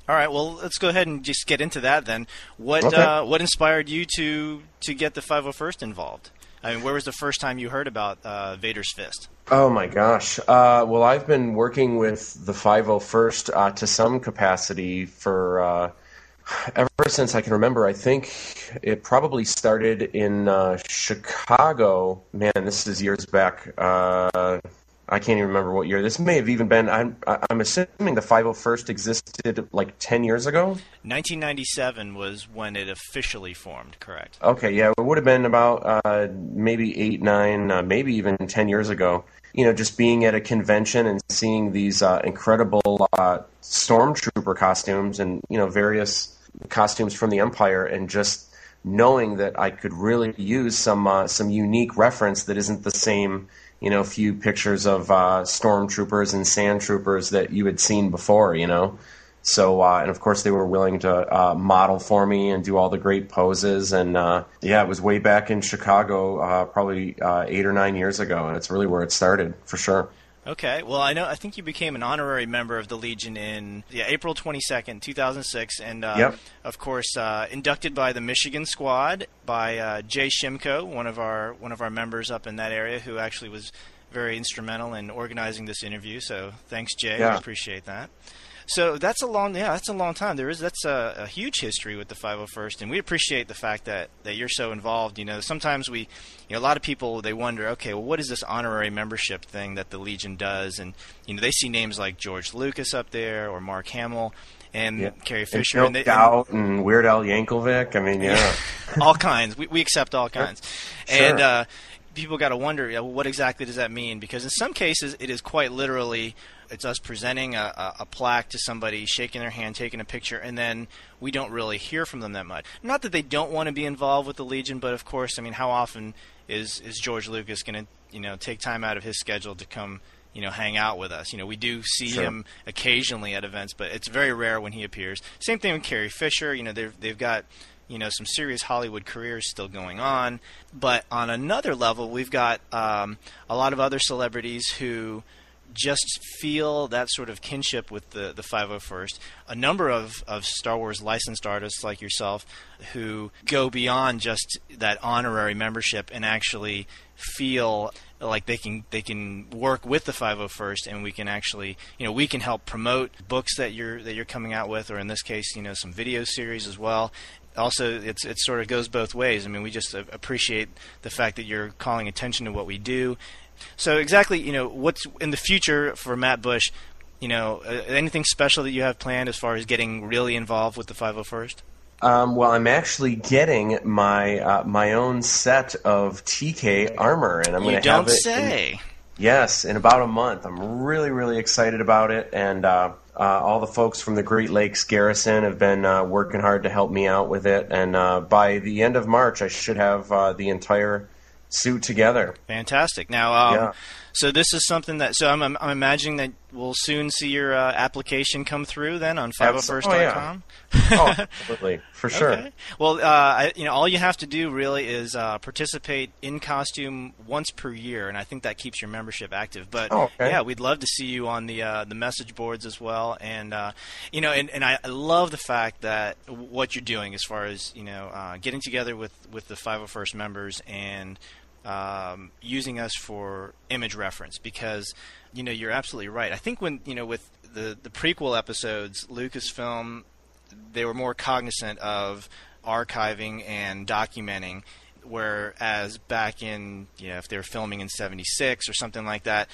All right, well, let's go ahead and just get into that then. What Okay. uh, what inspired you to to get the 501st involved? I mean, where was the first time you heard about uh, Vader's Fist? Oh my gosh. Uh, well, I've been working with the 501st uh, to some capacity for uh, ever since I can remember. I think it probably started in uh, Chicago. Man, this is years back. Uh, I can't even remember what year. This may have even been. I'm, I'm assuming the 501st existed like 10 years ago. 1997 was when it officially formed, correct? Okay, yeah, it would have been about uh, maybe eight, nine, uh, maybe even ten years ago. You know, just being at a convention and seeing these uh, incredible uh, stormtrooper costumes and you know various costumes from the Empire, and just knowing that I could really use some uh, some unique reference that isn't the same. You know, few pictures of uh, stormtroopers and sand troopers that you had seen before. You know. So, uh, and of course, they were willing to uh, model for me and do all the great poses. And uh, yeah, it was way back in Chicago, uh, probably eight or nine years ago, and it's really where it started for sure. Okay. Well, I know. I think you became an honorary member of the Legion in yeah April twenty second, two thousand six, and uh, Yep. of course uh, inducted by the Michigan squad by uh, Jay Shimko, one of our one of our members up in that area, who actually was very instrumental in organizing this interview. So thanks, Jay. Yeah. We appreciate that. So that's a long, yeah, that's a long time. There is that's a, a huge history with the 501st, and we appreciate the fact that that you're so involved. You know, sometimes we, you know, a lot of people they wonder, okay, well, what is this honorary membership thing that the Legion does? And you know, they see names like George Lucas up there or Mark Hamill and Yeah. Carrie Fisher, and, and, they, doubt and Weird Al Yankovic. I mean, yeah, all kinds. We, we accept all kinds. Sure. And uh, people got to wonder, you know, what exactly does that mean? Because in some cases, it is quite literally it's us presenting a, a, plaque to somebody, shaking their hand, taking a picture, and then we don't really hear from them that much. Not that they don't want to be involved with the Legion, but of course, I mean, how often is is George Lucas going to you know take time out of his schedule to come? you know hang out with us. You know, we do see Sure. him occasionally at events, but it's very rare when he appears. Same thing with Carrie Fisher. You know, they've they've got you know some serious Hollywood careers still going on. But on another level, we've got um, a lot of other celebrities who just feel that sort of kinship with the, the 501st. A number of, of Star Wars licensed artists like yourself who go beyond just that honorary membership and actually feel like they can they can work with the 501st and we can actually you know we can help promote books that you're that you're coming out with or in this case you know some video series as well also it's it sort of goes both ways i mean we just appreciate the fact that you're calling attention to what we do so exactly you know what's in the future for matt bush you know uh, anything special that you have planned as far as getting really involved with the 501st Um, well, I'm actually getting my uh, my own set of TK armor, and I'm going to don't have it. in- say. yes, in about a month. I'm really, really excited about it, and uh, uh, all the folks from the Great Lakes Garrison have been uh, working hard to help me out with it. And uh, by the end of March, I should have uh, the entire suit together. Fantastic. Now, um, Yeah. So this is something that so I'm, I'm I'm imagining that we'll soon see your uh, application come through then on Abs- 501st.com. oh, absolutely, for sure. Okay. Well, uh, I, you know, all you have to do really is uh, participate in costume once per year, and I think that keeps your membership active. But Oh, okay. yeah, we'd love to see you on the uh, the message boards as well, and uh, you know, and, and I I love the fact that what you're doing as far as you know, uh, getting together with with the 501st members and um, using us for image reference because you know you're absolutely right. I think when you know with the the prequel episodes, Lucasfilm they were more cognizant of archiving and documenting whereas back in you know if they were filming in 76 or something like that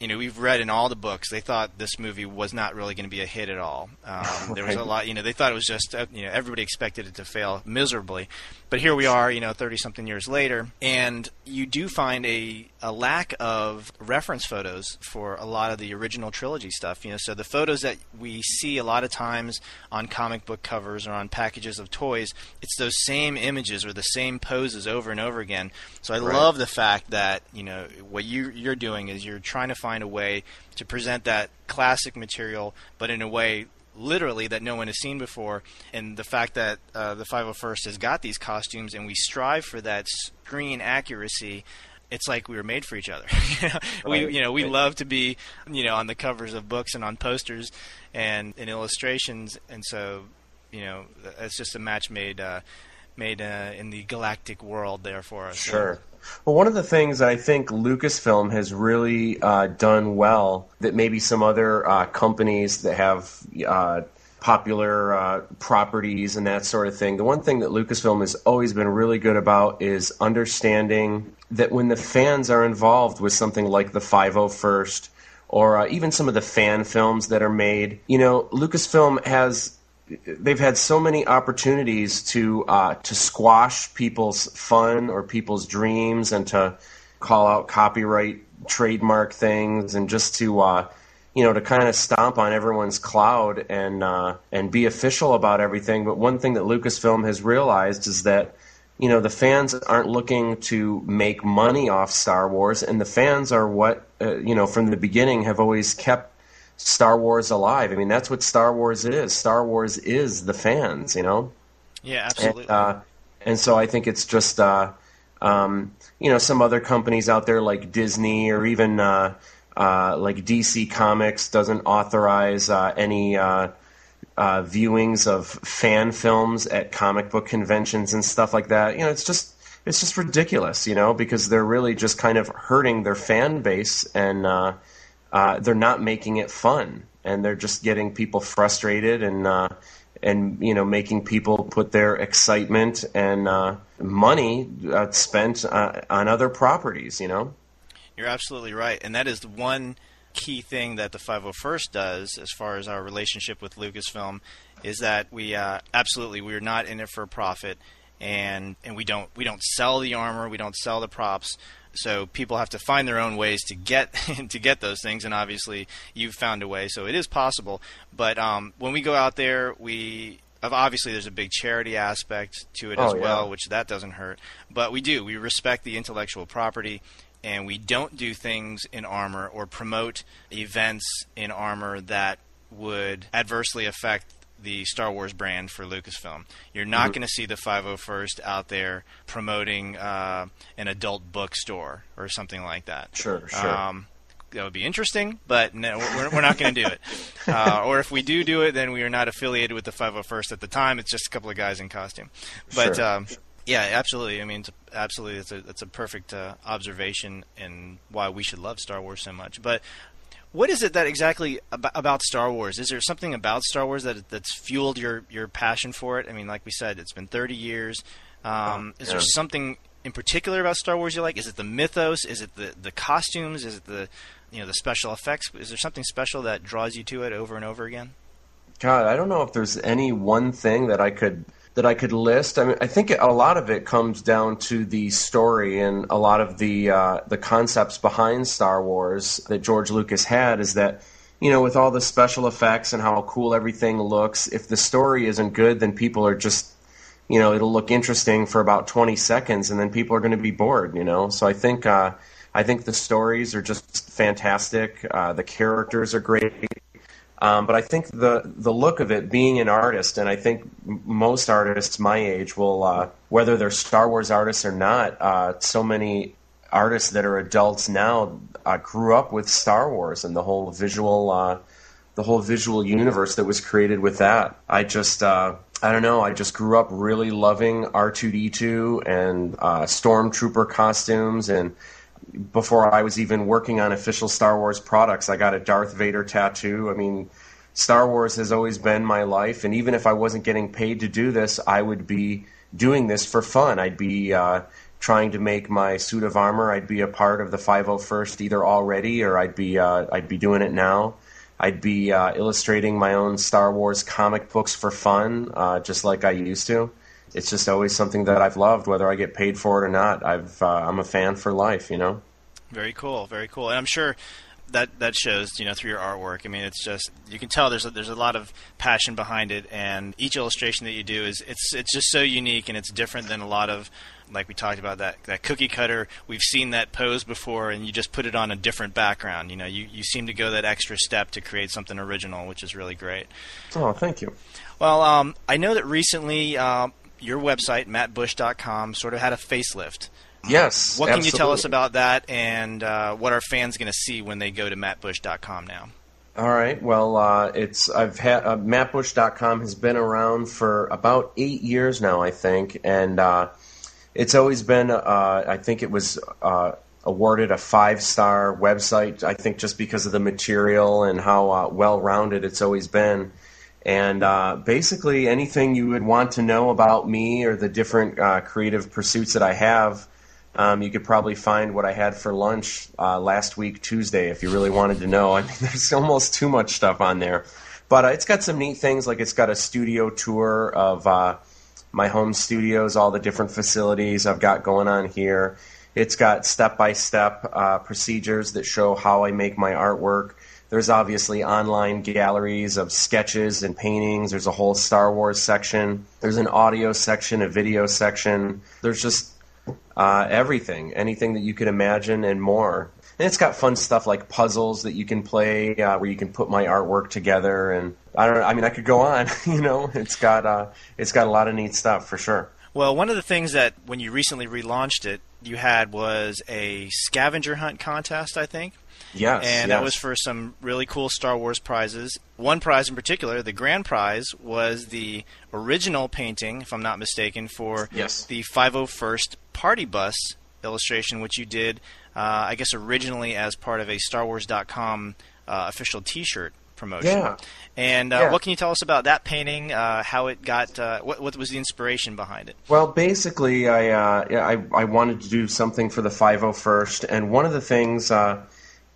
you know we've read in all the books they thought this movie was not really going to be a hit at all. Um, there was a lot you know they thought it was just uh, you know everybody expected it to fail miserably but here we are you know 30 something years later and you do find a, a lack of reference photos for a lot of the original trilogy stuff you know so the photos that we see a lot of times on comic book covers or on packages of toys it's those same images or the same poses over and over again so i Right. love the fact that you know what you you're doing is you're trying to find a way to present that classic material but in a way literally that no one has seen before and the fact that uh, the 501st has got these costumes and we strive for that screen accuracy it's like we were made for each other. You know, we you know we love to be you know on the covers of books and on posters and in illustrations and so you know it's just a match made uh, made uh, in the galactic world there for us. Sure. Well, one of the things that I think Lucasfilm has really uh, done well that maybe some other uh, companies that have uh, popular uh, properties and that sort of thing, the one thing that Lucasfilm has always been really good about is understanding that when the fans are involved with something like the 501st or uh, even some of the fan films that are made, you know, Lucasfilm has they've had so many opportunities to uh, to squash people's fun or people's dreams and to call out copyright trademark things and just to uh, you know to kind of stomp on everyone's cloud and uh, and be official about everything. But one thing that Lucasfilm has realized is that you know the fans aren't looking to make money off Star Wars, and the fans are what uh, you know from the beginning have always kept Star Wars alive. I mean, that's what Star Wars is. Star Wars is the fans, you know. yeah absolutely And, uh, and so I think it's just, uh, um, you know, some other companies out there like Disney or even uh, uh, like DC Comics doesn't authorize uh, any uh, uh, viewings of fan films at comic book conventions and stuff like that. You know, it's just it's just ridiculous, you know, because they're really just kind of hurting their fan base and uh, they're not making it fun, and they're just getting people frustrated and uh, and you know making people put their excitement and uh, money uh, spent uh, on other properties. You know. You're absolutely right, and that is the one key thing that the 501st does as far as our relationship with Lucasfilm is that we uh, absolutely we're not in it for profit, and and we don't we don't sell the armor, we don't sell the props. So people have to find their own ways to get to get those things, and obviously you've found a way. So it is possible. But um, when we go out there, we obviously there's a big charity aspect to it as Oh, yeah. well, which that doesn't hurt. But we do we respect the intellectual property and we don't do things in armor or promote events in armor that would adversely affect the Star Wars brand for Lucasfilm. You're not Mhm. going to see the 501st out there promoting uh, an adult bookstore or something like that. Sure, sure. Um, that would be interesting, but no, we're, we're not going to do it. Uh, or if we do do it, then we are not affiliated with the 501st at the time. It's just a couple of guys in costume. But Sure. um, yeah, absolutely. I mean, it's absolutely, it's a it's a perfect uh, observation and why we should love Star Wars so much. But what is it that exactly about, about Star Wars? Is there something about Star Wars that that's fueled your your passion for it? I mean, like we said, it's been 30 years. Um, is there something in particular about Star Wars you like? Is it the mythos? Is it the the costumes? Is it the you know the special effects? Is there something special that draws you to it over and over again? God, I don't know if there's any one thing that I could that I could list. I mean, I think a lot of it comes down to the story and a lot of the uh, the concepts behind Star Wars that George Lucas had. Is that you know, with all the special effects and how cool everything looks, if the story isn't good, then people are just you know it'll look interesting for about 20 seconds and then people are going to be bored you know so i think uh, i think the stories are just fantastic uh, the characters are great um, but I think the the look of it, being an artist, and I think most artists my age will, uh, whether they're Star Wars artists or not, uh, so many artists that are adults now uh, grew up with Star Wars and the whole visual, uh, the whole visual universe that was created with that. I just, uh, I don't know, I just grew up really loving R two D two and uh, stormtrooper costumes and before I was even working on official Star Wars products, I got a Darth Vader tattoo. I mean, Star Wars has always been my life, and even if I wasn't getting paid to do this, I would be doing this for fun. I'd be uh, trying to make my suit of armor. I'd be a part of the 501st either already, or I'd be uh, I'd be doing it now. I'd be uh, illustrating my own Star Wars comic books for fun, uh, just like I used to. It's just always something that I've loved, whether I get paid for it or not. I've uh, I'm a fan for life, you know. Very cool, very cool, and I'm sure that that shows you know through your artwork. I mean, it's just you can tell there's a, there's a lot of passion behind it, and each illustration that you do is it's it's just so unique and it's different than a lot of like we talked about that that cookie cutter. We've seen that pose before, and you just put it on a different background. You know, you you seem to go that extra step to create something original, which is really great. Oh, thank you. Well, um, I know that recently uh, your website mattbush.com sort of had a facelift. Yes. What can you tell us about that, and uh, what are fans going to see when they go to mattbush.com now? All right. Well, uh, it's I've had uh, MattBush.com has been around for about eight years now, I think, and uh, it's always been. Uh, I think it was uh, awarded a five star website. I think just because of the material and how uh, well rounded it's always been. And uh, basically, anything you would want to know about me or the different uh, creative pursuits that I have, um, you could probably find what I had for lunch uh, last week, Tuesday, if you really wanted to know. I mean, there's almost too much stuff on there. But uh, it's got some neat things, like it's got a studio tour of uh, my home studios, all the different facilities I've got going on here. It's got step by step procedures that show how I make my artwork. There's obviously online galleries of sketches and paintings. There's a whole Star Wars section. There's an audio section, a video section. There's just uh, everything, anything that you could imagine, and more. And it's got fun stuff like puzzles that you can play, uh, where you can put my artwork together. And I don't. know, I mean, I could go on. You know, it's got uh, it's got a lot of neat stuff for sure. Well, one of the things that when you recently relaunched it, you had was a scavenger hunt contest, I think. Yes, and that was for some really cool Star Wars prizes. One prize in particular, the grand prize, was the original painting, if I'm not mistaken, for Yes. the 501st Party Bus illustration, which you did, uh, I guess, originally as part of a StarWars.com uh, official T-shirt promotion. Yeah. And uh, Yeah. what can you tell us about that painting? Uh, how it got? Uh, what, what was the inspiration behind it? Well, basically, I, uh, I I wanted to do something for the 501st, and one of the things uh,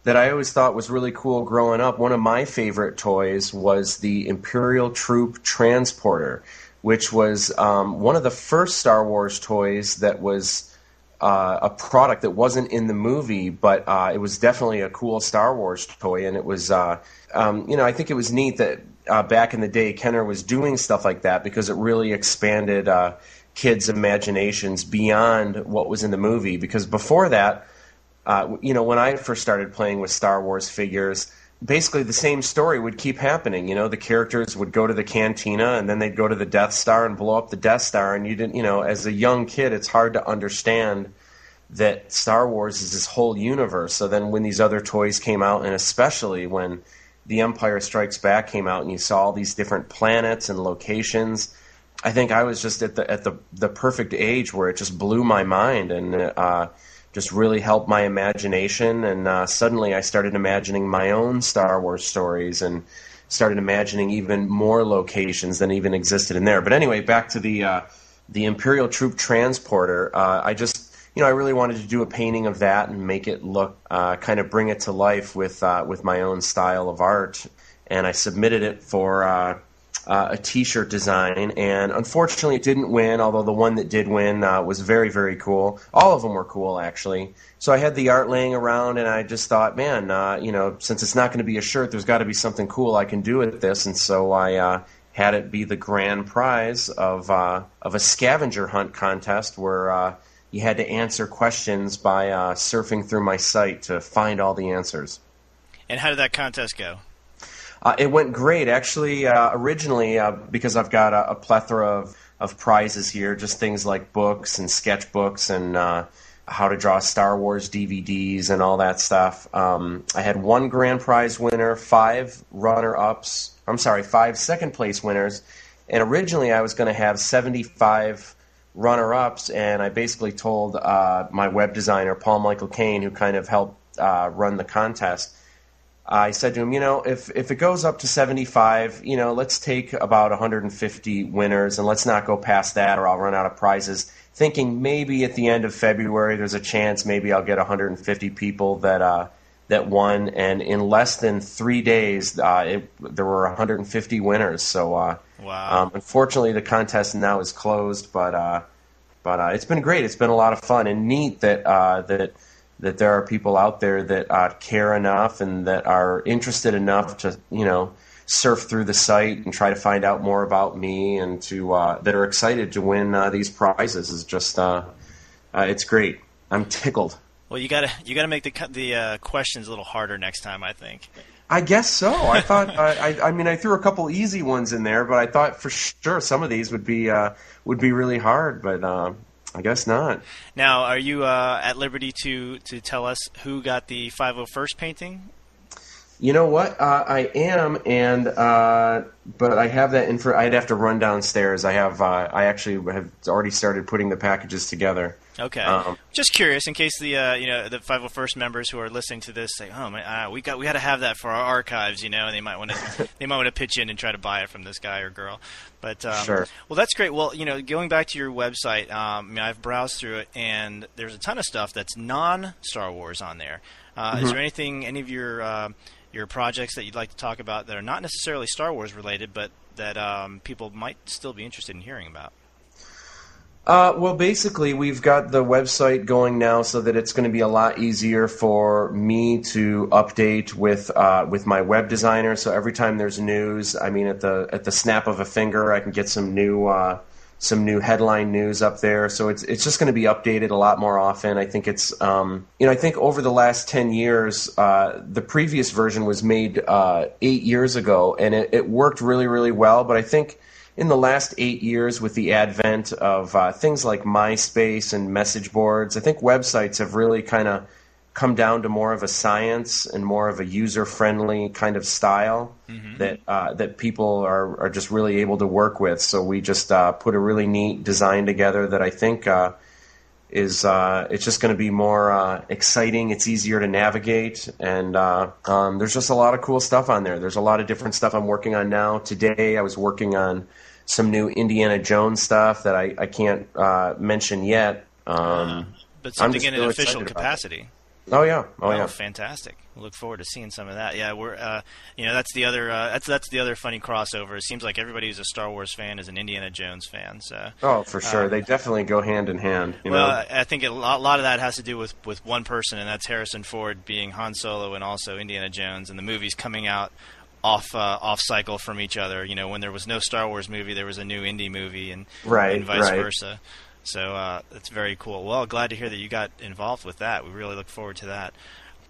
that I always thought was really cool growing up, one of my favorite toys was the Imperial Troop Transporter, which was um, one of the first Star Wars toys that was. Uh, a product that wasn't in the movie, but uh, it was definitely a cool Star Wars toy, and it was, uh, um, you know, I think it was neat that uh, back in the day Kenner was doing stuff like that because it really expanded uh, kids' imaginations beyond what was in the movie. Because before that, uh, you know, when I first started playing with Star Wars figures, basically the same story would keep happening. You know, the characters would go to the cantina and then they'd go to the Death Star and blow up the Death Star. And you didn't, you know, as a young kid, it's hard to understand that Star Wars is this whole universe. So then when these other toys came out, and especially when The Empire Strikes Back came out and you saw all these different planets and locations, I think I was just at the at the the perfect age where it just blew my mind and uh, just really helped my imagination. And uh, suddenly I started imagining my own Star Wars stories and started imagining even more locations than even existed in there. But anyway, back to the uh, the Imperial Troop Transporter. Uh, I just you know, I really wanted to do a painting of that and make it look, uh, kind of bring it to life with uh, with my own style of art. And I submitted it for uh, uh, a T-shirt design, and unfortunately, it didn't win. Although the one that did win uh, was very, very cool. All of them were cool, actually. So I had the art laying around, and I just thought, man, uh, you know, since it's not going to be a shirt, there's got to be something cool I can do with this. And so I had it be the grand prize of of a scavenger hunt contest where you had to answer questions by uh, surfing through my site to find all the answers. And how did that contest go? Uh, it went great, actually. Uh, originally, uh, because I've got a, a, plethora of, of prizes here, just things like books and sketchbooks and uh, how to draw Star Wars DVDs and all that stuff. Um, I had one grand prize winner, five runner ups. I'm sorry, five second place winners. And originally, I was going to have 75 runner ups, and I basically told uh, my web designer, Paul Michael Kane, who kind of helped uh, run the contest. I said to him, you know, if, if it goes up to 75, you know, let's take about 150 winners and let's not go past that or I'll run out of prizes. Thinking maybe at the end of February there's a chance maybe I'll get 150 people that uh, that won. And in less than three days, uh, it, there were 150 winners. So uh, Wow. Um, unfortunately, the contest now is closed, but uh, but uh, it's been great. It's been a lot of fun and neat that uh, that that there are people out there that uh, care enough and that are interested enough to you know surf through the site and try to find out more about me and to uh, that are excited to win uh, these prizes. is just it's great. I'm tickled. Well, you gotta you gotta make the the questions a little harder next time. I think. I guess so. I thought. I, I mean, I threw a couple easy ones in there, but I thought for sure some of these would be uh, would be really hard. But uh, I guess not. Now, are you uh, at liberty to to tell us who got the 501st painting? You know what? Uh, I am, and uh, but I have that info. I'd have to run downstairs. I have. Uh, I actually have already started putting the packages together. Okay. Um, Just curious, in case the uh, you know the 501st members who are listening to this say, "Oh, man, uh, we got we got to have that for our archives," you know, and they might want to they might want to pitch in and try to buy it from this guy or girl. But um, sure. Well, that's great. Well, you know, going back to your website, um, I mean, I've browsed through it, and there's a ton of stuff that's non Star Wars on there. Uh, mm-hmm. Is there anything, any of your uh, your projects that you'd like to talk about that are not necessarily Star Wars related, but that um, people might still be interested in hearing about? Uh, well, basically, we've got the website going now so that it's going to be a lot easier for me to update with uh, with my web designer. So every time there's news, I mean, at the at the snap of a finger, I can get some new uh, some new headline news up there. So it's it's just going to be updated a lot more often. I think it's um, you know I think over the last ten years, uh, the previous version was made uh, eight years ago, and it, it worked really really well. But I think in the last eight years, with the advent of uh, things like MySpace and message boards, I think websites have really kind of come down to more of a science and more of a user friendly kind of style mm-hmm. that uh, that people are, are just really able to work with. So we just uh, put a really neat design together that I think uh, is uh, it's just going to be more uh, exciting. It's easier to navigate, and uh, um, there's just a lot of cool stuff on there. There's a lot of different stuff I'm working on now. Today I was working on some new Indiana Jones stuff that I, I can't uh, mention yet. Um, but something in an official capacity. Oh yeah, oh, yeah, fantastic! look forward to seeing some of that. Yeah, we're uh, you know that's the other uh, that's that's the other funny crossover. It seems like everybody who's a Star Wars fan is an Indiana Jones fan. So oh, for sure, um, they definitely go hand in hand. well, know? I think a lot, a lot, of that has to do with with one person, and that's Harrison Ford being Han Solo and also Indiana Jones, and the movies coming out off uh, off cycle from each other. You know, when there was no Star Wars movie, there was a new indie movie, and right, and vice right. versa. So uh, that's very cool. Well, glad to hear that you got involved with that. We really look forward to that.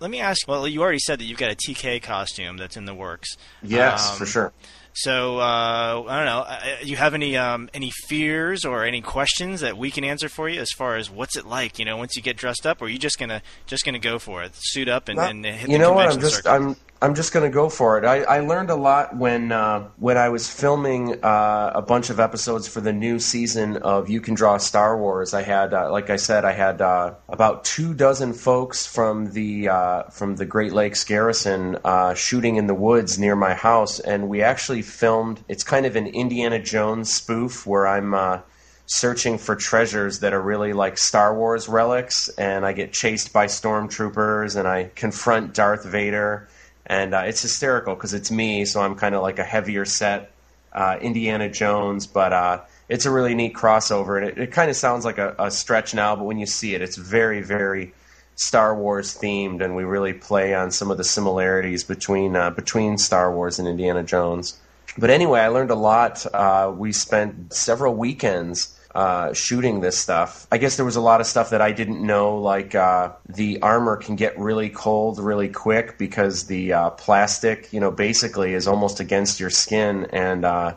Let me ask. Well, you already said that you've got a TK costume that's in the works. Yes, Um, for sure. So uh, I don't know. Uh, You have any um, any fears or any questions that we can answer for you as far as what's it like? You know, once you get dressed up, or are you just gonna just gonna go for it, suit up and, Not- and hit you the know what? convention I'm just circuit? I'm I'm just going to go for it. I, I learned a lot when uh, when I was filming uh, a bunch of episodes for the new season of You Can Draw Star Wars. I had, uh, like I said, I had uh, about two dozen folks from the uh, from the Great Lakes Garrison uh, shooting in the woods near my house, and we actually filmed. It's kind of an Indiana Jones spoof where I'm. Searching for treasures that are really like Star Wars relics, and I get chased by stormtroopers, and I confront Darth Vader, and uh, it's hysterical because it's me, so I'm kind of like a heavier set uh, Indiana Jones, but uh, it's a really neat crossover, and it, it kind of sounds like a, a stretch now, but when you see it, it's very, very Star Wars themed, and we really play on some of the similarities between uh, between Star Wars and Indiana Jones. But anyway, I learned a lot. Uh, we spent several weekends uh, shooting this stuff. I guess there was a lot of stuff that I didn't know, like uh, the armor can get really cold really quick because the uh, plastic, you know, basically is almost against your skin. And uh,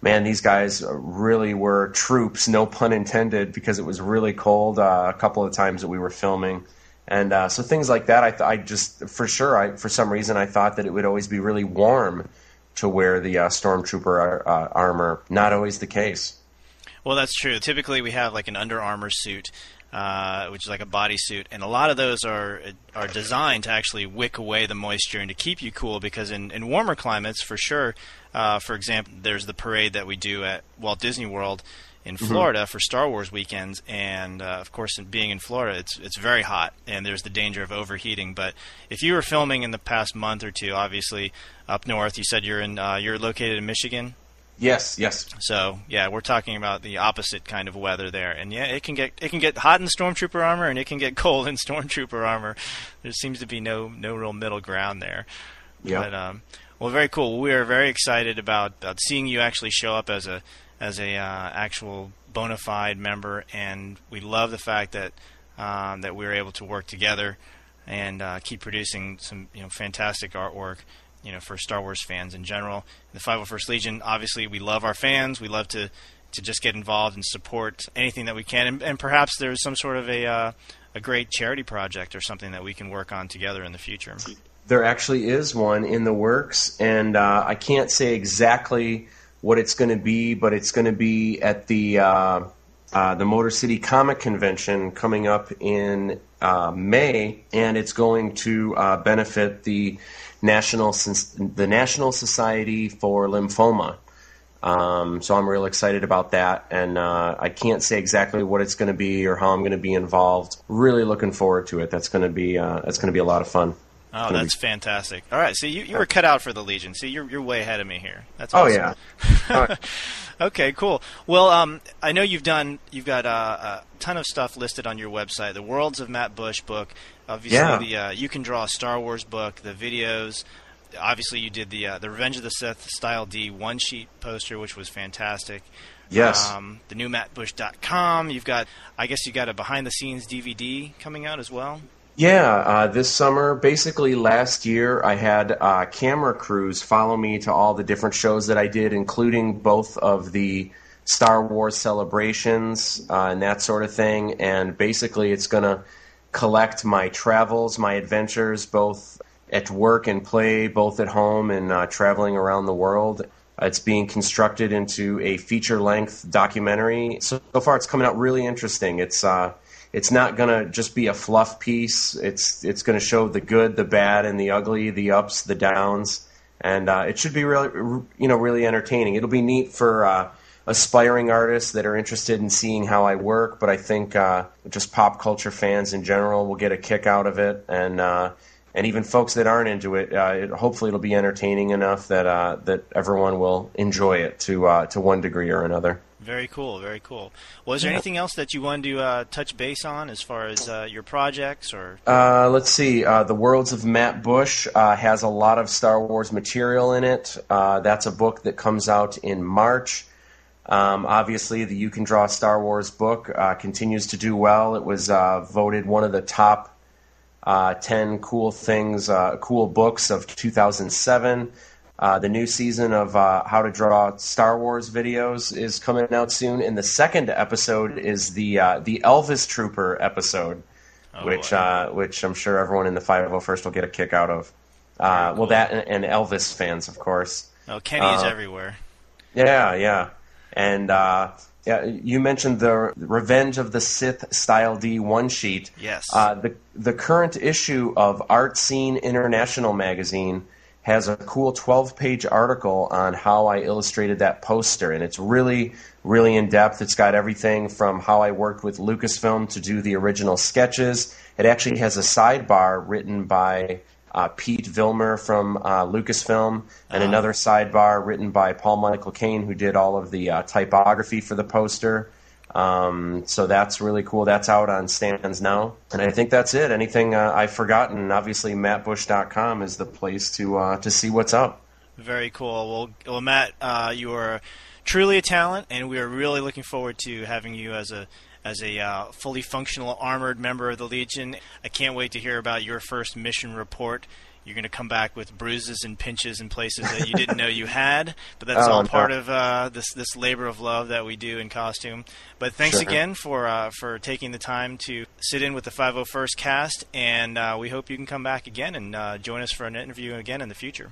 man, these guys really were troops, no pun intended, because it was really cold uh, a couple of times that we were filming. And so things like that, I, th- I just, for sure, I, for some reason, I thought that it would always be really warm to wear the stormtrooper armor. Not always the case. Well, that's true. Typically, we have like an Under Armour suit, uh, which is like a bodysuit, and a lot of those are are designed to actually wick away the moisture and to keep you cool. Because in, in warmer climates, for sure, uh, for example, there's the parade that we do at Walt Disney World in Mhm. Florida for Star Wars weekends, and uh, of course, in being in Florida, it's it's very hot, and there's the danger of overheating. But if you were filming in the past month or two, obviously up north, you said you're in uh, you're located in Michigan. Yes, yes. So yeah, we're talking about the opposite kind of weather there, and yeah, it can get it can get hot in stormtrooper armor, and it can get cold in stormtrooper armor. There seems to be no no real middle ground there. Yeah. But um, well, very cool. We are very excited about, about seeing you actually show up as a as a uh, actual bona fide member, and we love the fact that um, that we were able to work together and uh, keep producing some you know fantastic artwork you know for Star Wars fans in general. The 501st Legion, obviously, we love our fans. We love to to just get involved and support anything that we can, and, and perhaps there's some sort of a uh, a great charity project or something that we can work on together in the future. There actually is one in the works, and uh, I can't say exactly what it's going to be, but it's going to be at the uh, uh, the Motor City Comic Convention coming up in uh, May, and it's going to uh, benefit the national the National Society for Lymphoma. Um, so I'm real excited about that, and uh, I can't say exactly what it's going to be or how I'm going to be involved. Really looking forward to it. That's going to be uh, that's going to be a lot of fun. Oh, that's be- fantastic! All right, so you, you were cut out for the Legion. See, you're you're way ahead of me here. That's Oh, awesome. yeah. okay, cool. Well, um, I know you've done you've got uh, a ton of stuff listed on your website. The Worlds of Matt Bush book, obviously Yeah. the uh, You Can Draw a Star Wars book, the videos. Obviously, you did the uh, the Revenge of the Sith style D one sheet poster, which was fantastic. Yes. Um, the new MattBush.com. You've got, I guess, you got a behind the scenes DVD coming out as well. Yeah, uh, this summer, basically last year, I had uh, camera crews follow me to all the different shows that I did, including both of the Star Wars celebrations uh, and that sort of thing. And basically, it's going to collect my travels, my adventures, both at work and play, both at home and uh, traveling around the world. It's being constructed into a feature-length documentary. So, so far, it's coming out really interesting. It's uh, it's not going to just be a fluff piece. It's it's going to show the good, the bad, and the ugly, the ups, the downs, and uh, it should be really you know really entertaining. It'll be neat for uh, aspiring artists that are interested in seeing how I work, but I think uh, just pop culture fans in general will get a kick out of it, and uh, and even folks that aren't into it, uh, it hopefully it'll be entertaining enough that uh, that everyone will enjoy it to uh, to one degree or another. Very cool, very cool. Was there Yeah. anything else that you wanted to uh, touch base on as far as uh, your projects or? Uh, let's see. Uh, the Worlds of Matt Bush uh, has a lot of Star Wars material in it. Uh, that's a book that comes out in March. Um, obviously, the You Can Draw Star Wars book uh, continues to do well. It was uh, voted one of the top uh, 10 cool things, uh, cool books of 2007. Uh, the new season of uh, How to Draw Star Wars videos is coming out soon, and the second episode is the the Elvis Trooper episode, Oh, which which I'm sure everyone in the 501st will get a kick out of. Well, that and, and Elvis fans, of course. Oh, Kenny's Uh, everywhere. Yeah, yeah. And uh, yeah, you mentioned the Revenge of the Sith Style D one sheet. Yes. Uh, the the current issue of Art Scene International magazine has a cool 12 page article on how I illustrated that poster, and it's really really in depth. It's got everything from how I worked with Lucasfilm to do the original sketches. It actually has a sidebar written by uh, Pete Vilmur from uh, Lucasfilm, and Ah. another sidebar written by Paul Michael Kane, who did all of the uh, typography for the poster. Um, so that's really cool. That's out on stands now, and I think that's it. Anything uh, I've forgotten? Obviously, MattBush.com is the place to uh, to see what's up. Very cool. Well, well Matt, uh, you are truly a talent, and we are really looking forward to having you as a as a uh, fully functional armored member of the Legion. I can't wait to hear about your first mission report. You're going to come back with bruises and pinches in places that you didn't know you had, but that's Oh, all no. part of uh, this this labor of love that we do in costume. But thanks Sure. again for uh, for taking the time to sit in with the 501st cast, and uh, we hope you can come back again and uh, join us for an interview again in the future.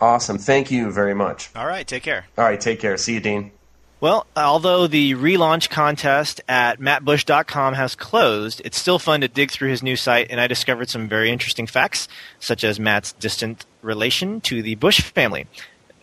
Awesome. Thank you very much. All right, take care. All right, take care. See you, Dean. Well, although the relaunch contest at mattbush.com has closed, it's still fun to dig through his new site, and I discovered some very interesting facts, such as Matt's distant relation to the Bush family.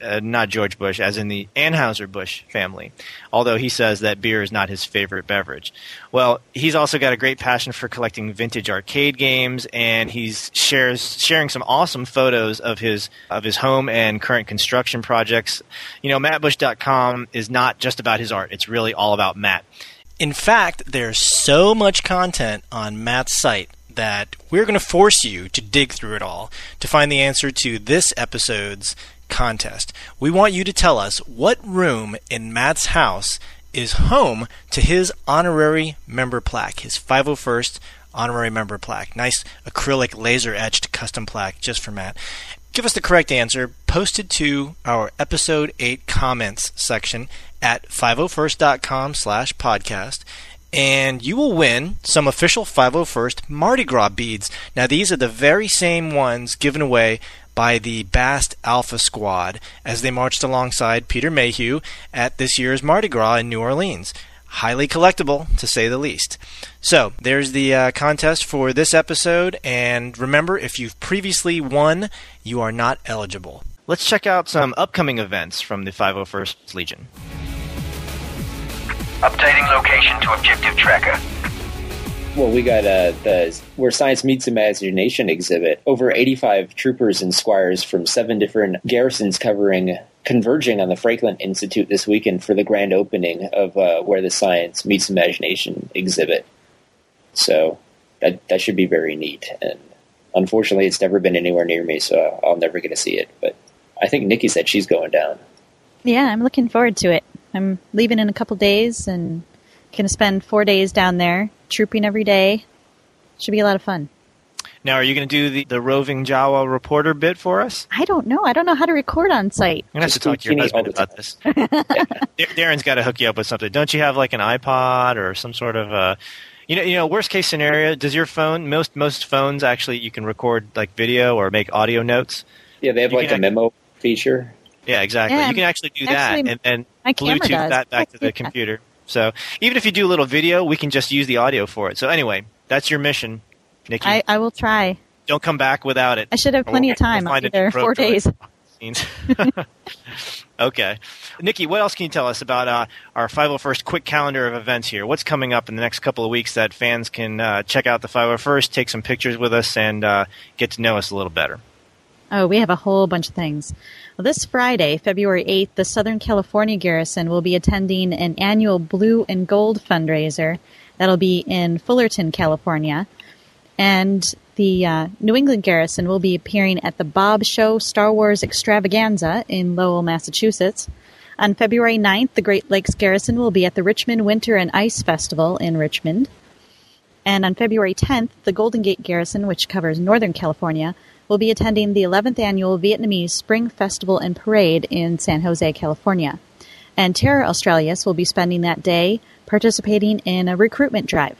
Uh, not George Bush, as in the Anheuser-Busch family, although he says that beer is not his favorite beverage. Well, he's also got a great passion for collecting vintage arcade games, and he's shares sharing some awesome photos of his of his home and current construction projects. You know, MattBush.com is not just about his art; it's really all about Matt. In fact, there's so much content on Matt's site that we're going to force you to dig through it all to find the answer to this episode's contest. We want you to tell us what room in Matt's house is home to his honorary member plaque, his 501st honorary member plaque. Nice acrylic laser etched custom plaque just for Matt. Give us the correct answer posted to our episode 8 comments section at 501st.com slash podcast and you will win some official 501st Mardi Gras beads. Now, these are the very same ones given away by the Bast Alpha Squad as they marched alongside Peter Mayhew at this year's Mardi Gras in New Orleans. Highly collectible, to say the least. So, there's the uh, contest for this episode, and remember, if you've previously won, you are not eligible. Let's check out some upcoming events from the 501st Legion. Updating location to objective tracker. Well, we got uh, the Where Science Meets Imagination exhibit. Over 85 troopers and squires from seven different garrisons covering converging on the Franklin Institute this weekend for the grand opening of uh, Where the Science Meets Imagination exhibit. So that that should be very neat. And unfortunately, it's never been anywhere near me, so I'll never get to see it. But I think Nikki said she's going down. Yeah, I'm looking forward to it. I'm leaving in a couple days and going to spend four days down there, trooping every day. Should be a lot of fun. Now, are you going to do the, the roving Jawa reporter bit for us? I don't know. I don't know how to record on site. I'm going to have to talk to your husband about this. Darren's got to hook you up with something. Don't you have like an iPod or some sort of uh, you know, you know, worst case scenario, does your phone most most phones actually you can record like video or make audio notes? Yeah, they have You like a can memo feature. Yeah, exactly. Yeah, you can actually do actually, that and then Bluetooth does. that back to the computer. So even if you do a little video, we can just use the audio for it. So anyway, that's your mission, Nikki. I, I will try. Don't come back without it. I should have plenty we'll- of time. we'll I'll find be there four days. okay. Nikki, what else can you tell us about uh, our 501st quick calendar of events here? What's coming up in the next couple of weeks that fans can uh, check out the 501st, take some pictures with us, and uh, get to know us a little better? Oh, we have a whole bunch of things. Well, this Friday, February 8th, the Southern California Garrison will be attending an annual Blue and Gold fundraiser. That'll be in Fullerton, California. And the uh, New England Garrison will be appearing at the Bob Show Star Wars Extravaganza in Lowell, Massachusetts. On February 9th, the Great Lakes Garrison will be at the Richmond Winter and Ice Festival in Richmond. And on February 10th, the Golden Gate Garrison, which covers Northern California, will be attending the 11th annual Vietnamese Spring Festival and Parade in San Jose, California. And Terra Australis will be spending that day participating in a recruitment drive.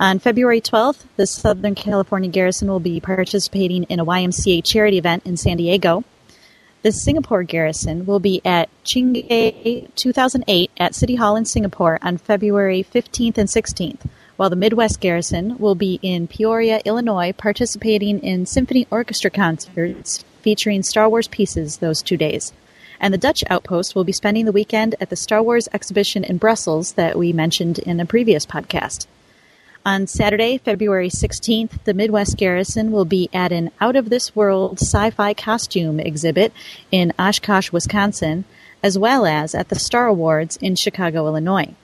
On February 12th, the Southern California Garrison will be participating in a YMCA charity event in San Diego. The Singapore Garrison will be at Chingay 2008 at City Hall in Singapore on February 15th and 16th, while the Midwest Garrison will be in Peoria, Illinois, participating in symphony orchestra concerts featuring Star Wars pieces those two days. And the Dutch outpost will be spending the weekend at the Star Wars exhibition in Brussels that we mentioned in a previous podcast. On Saturday, February 16th, the Midwest Garrison will be at an out of this world sci fi costume exhibit in Oshkosh, Wisconsin, as well as at the Star Awards in Chicago, Illinois.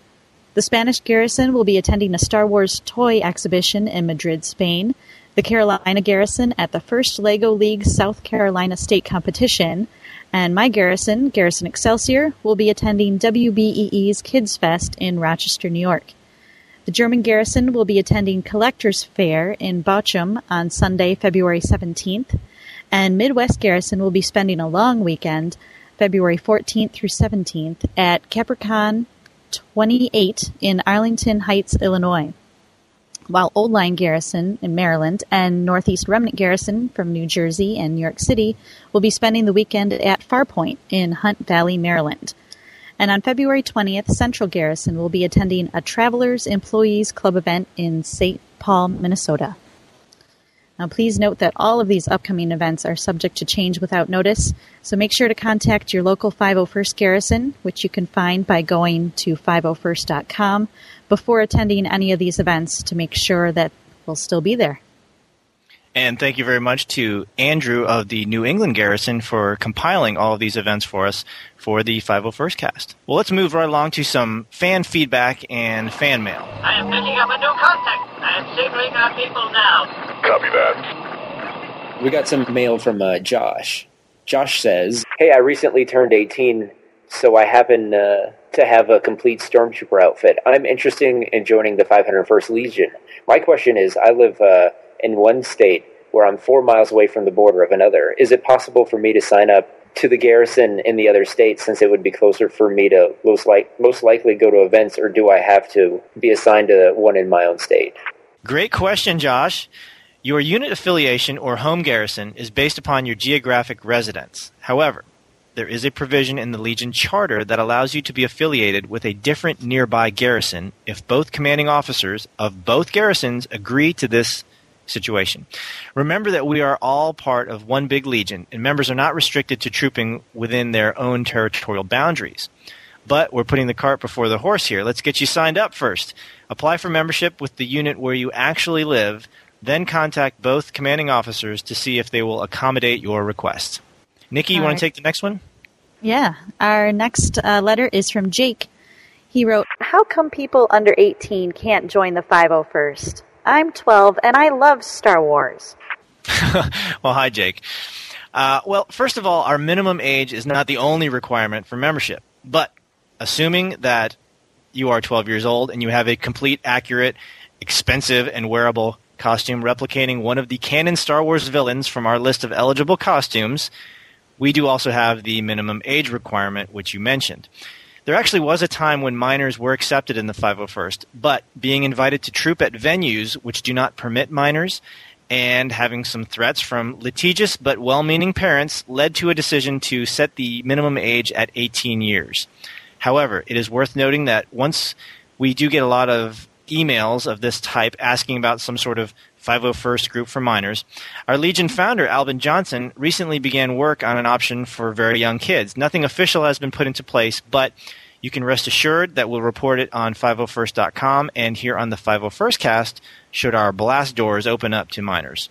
The Spanish Garrison will be attending a Star Wars toy exhibition in Madrid, Spain, the Carolina Garrison at the first LEGO League South Carolina State Competition, and my garrison, Garrison Excelsior, will be attending WBEE's Kids Fest in Rochester, New York. The German garrison will be attending Collectors Fair in Bochum on Sunday, February 17th, and Midwest Garrison will be spending a long weekend, February 14th through 17th, at Capricon 28 in Arlington Heights, Illinois. While Old Line Garrison in Maryland and Northeast Remnant Garrison from New Jersey and New York City will be spending the weekend at Farpoint in Hunt Valley, Maryland. And on February 20th, Central Garrison will be attending a Travelers Employees Club event in St. Paul, Minnesota. Now, please note that all of these upcoming events are subject to change without notice, so make sure to contact your local 501st Garrison, which you can find by going to 501st.com before attending any of these events to make sure that we'll still be there. And thank you very much to Andrew of the New England Garrison for compiling all of these events for us for the 501st cast. Well, let's move right along to some fan feedback and fan mail. I am picking up a new contact. I am signaling our people now. Copy that. We got some mail from uh, Josh. Josh says, Hey, I recently turned 18, so I happen uh, to have a complete Stormtrooper outfit. I'm interested in joining the 501st Legion. My question is I live. Uh, in one state where I'm four miles away from the border of another. Is it possible for me to sign up to the garrison in the other state since it would be closer for me to most, like, most likely go to events, or do I have to be assigned to one in my own state? Great question, Josh. Your unit affiliation or home garrison is based upon your geographic residence. However, there is a provision in the Legion Charter that allows you to be affiliated with a different nearby garrison if both commanding officers of both garrisons agree to this situation. Remember that we are all part of one big legion, and members are not restricted to trooping within their own territorial boundaries. But we're putting the cart before the horse here. Let's get you signed up first. Apply for membership with the unit where you actually live, then contact both commanding officers to see if they will accommodate your request. Nikki, you All want right. to take the next one? Yeah, our next uh, letter is from Jake. He wrote, How come people under 18 can't join the 501st? I'm 12 and I love Star Wars. well, hi, Jake. Uh, well, first of all, our minimum age is not the only requirement for membership. But assuming that you are 12 years old and you have a complete, accurate, expensive, and wearable costume replicating one of the canon Star Wars villains from our list of eligible costumes, we do also have the minimum age requirement, which you mentioned. There actually was a time when minors were accepted in the 501st, but being invited to troop at venues which do not permit minors and having some threats from litigious but well meaning parents led to a decision to set the minimum age at 18 years. However, it is worth noting that once we do get a lot of emails of this type asking about some sort of 501st group for minors, our Legion founder, Albin Johnson, recently began work on an option for very young kids. Nothing official has been put into place, but you can rest assured that we'll report it on 501st.com and here on the 501st cast should our blast doors open up to minors.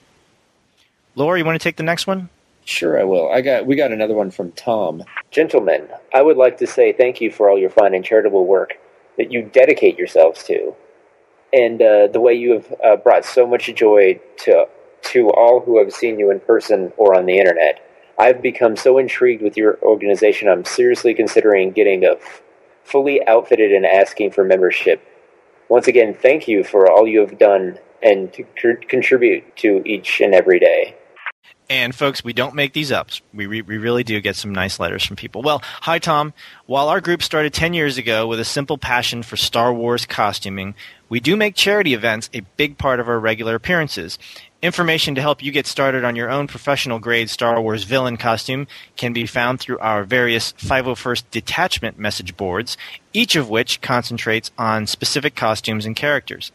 Laura, you want to take the next one? Sure, I will. I got we got another one from Tom. Gentlemen, I would like to say thank you for all your fine and charitable work that you dedicate yourselves to, and uh, the way you have uh, brought so much joy to to all who have seen you in person or on the internet. I've become so intrigued with your organization, I'm seriously considering getting a f- fully outfitted and asking for membership. Once again, thank you for all you have done and to c- contribute to each and every day. And folks, we don't make these up. We, re- we really do get some nice letters from people. Well, hi Tom. While our group started 10 years ago with a simple passion for Star Wars costuming, we do make charity events a big part of our regular appearances. Information to help you get started on your own professional grade Star Wars villain costume can be found through our various 501st detachment message boards, each of which concentrates on specific costumes and characters.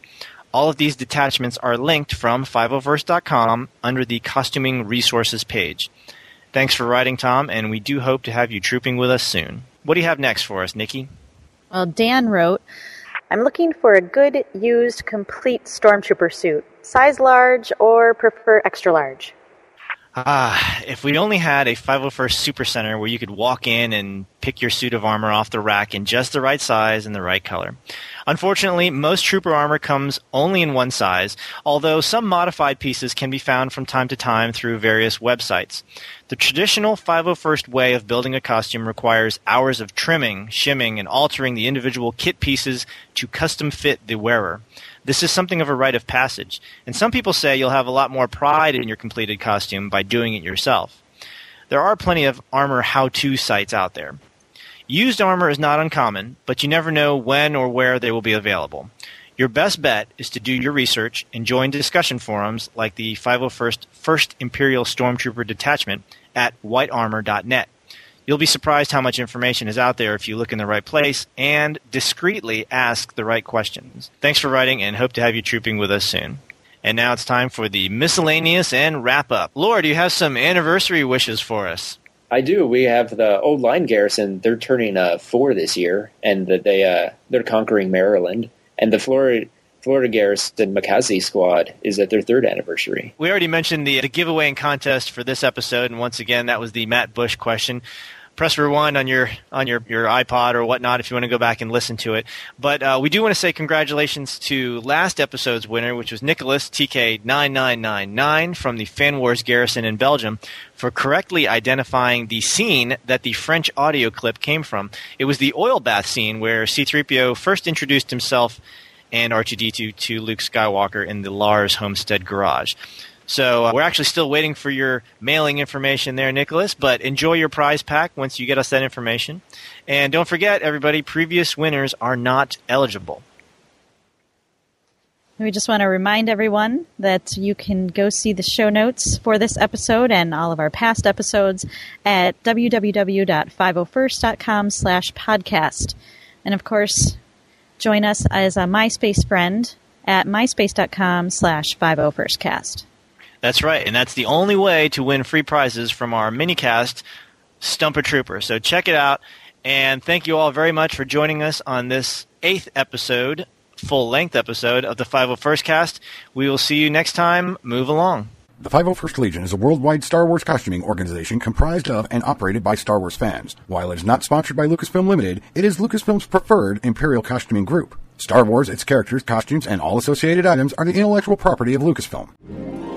All of these detachments are linked from 501st.com under the Costuming Resources page. Thanks for writing, Tom, and we do hope to have you trooping with us soon. What do you have next for us, Nikki? Well, Dan wrote, I'm looking for a good, used, complete Stormtrooper suit. Size large or prefer extra large? Ah, if we only had a 501st Super Center where you could walk in and pick your suit of armor off the rack in just the right size and the right color. Unfortunately, most trooper armor comes only in one size, although some modified pieces can be found from time to time through various websites. The traditional 501st way of building a costume requires hours of trimming, shimming, and altering the individual kit pieces to custom fit the wearer. This is something of a rite of passage, and some people say you'll have a lot more pride in your completed costume by doing it yourself. There are plenty of armor how to sites out there. Used armor is not uncommon, but you never know when or where they will be available. Your best bet is to do your research and join discussion forums like the 501st First Imperial Stormtrooper Detachment at whitearmor.net. You'll be surprised how much information is out there if you look in the right place and discreetly ask the right questions. Thanks for writing and hope to have you trooping with us soon. And now it's time for the miscellaneous and wrap up. Do you have some anniversary wishes for us? I do. We have the old line garrison. They're turning uh, four this year, and they uh, they're conquering Maryland. And the Florida Florida Garrison McCasey squad is at their third anniversary. We already mentioned the, the giveaway and contest for this episode, and once again, that was the Matt Bush question. Press rewind on your on your, your iPod or whatnot if you want to go back and listen to it. But uh, we do want to say congratulations to last episode's winner, which was Nicholas TK9999 from the Fan Wars Garrison in Belgium, for correctly identifying the scene that the French audio clip came from. It was the oil bath scene where C3PO first introduced himself and R2D2 to Luke Skywalker in the Lars Homestead garage. So uh, we're actually still waiting for your mailing information there, Nicholas. But enjoy your prize pack once you get us that information. And don't forget, everybody, previous winners are not eligible. We just want to remind everyone that you can go see the show notes for this episode and all of our past episodes at www.501st.com slash podcast. And of course, join us as a MySpace friend at myspace.com slash 501stcast. That's right, and that's the only way to win free prizes from our minicast, Stump a Trooper. So check it out, and thank you all very much for joining us on this eighth episode, full length episode of the 501st Cast. We will see you next time. Move along. The 501st Legion is a worldwide Star Wars costuming organization comprised of and operated by Star Wars fans. While it is not sponsored by Lucasfilm Limited, it is Lucasfilm's preferred Imperial costuming group. Star Wars, its characters, costumes, and all associated items are the intellectual property of Lucasfilm.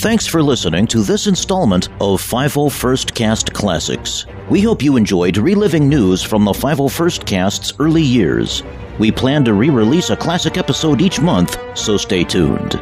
Thanks for listening to this installment of 501st Cast Classics. We hope you enjoyed reliving news from the 501st Cast's early years. We plan to re release a classic episode each month, so stay tuned.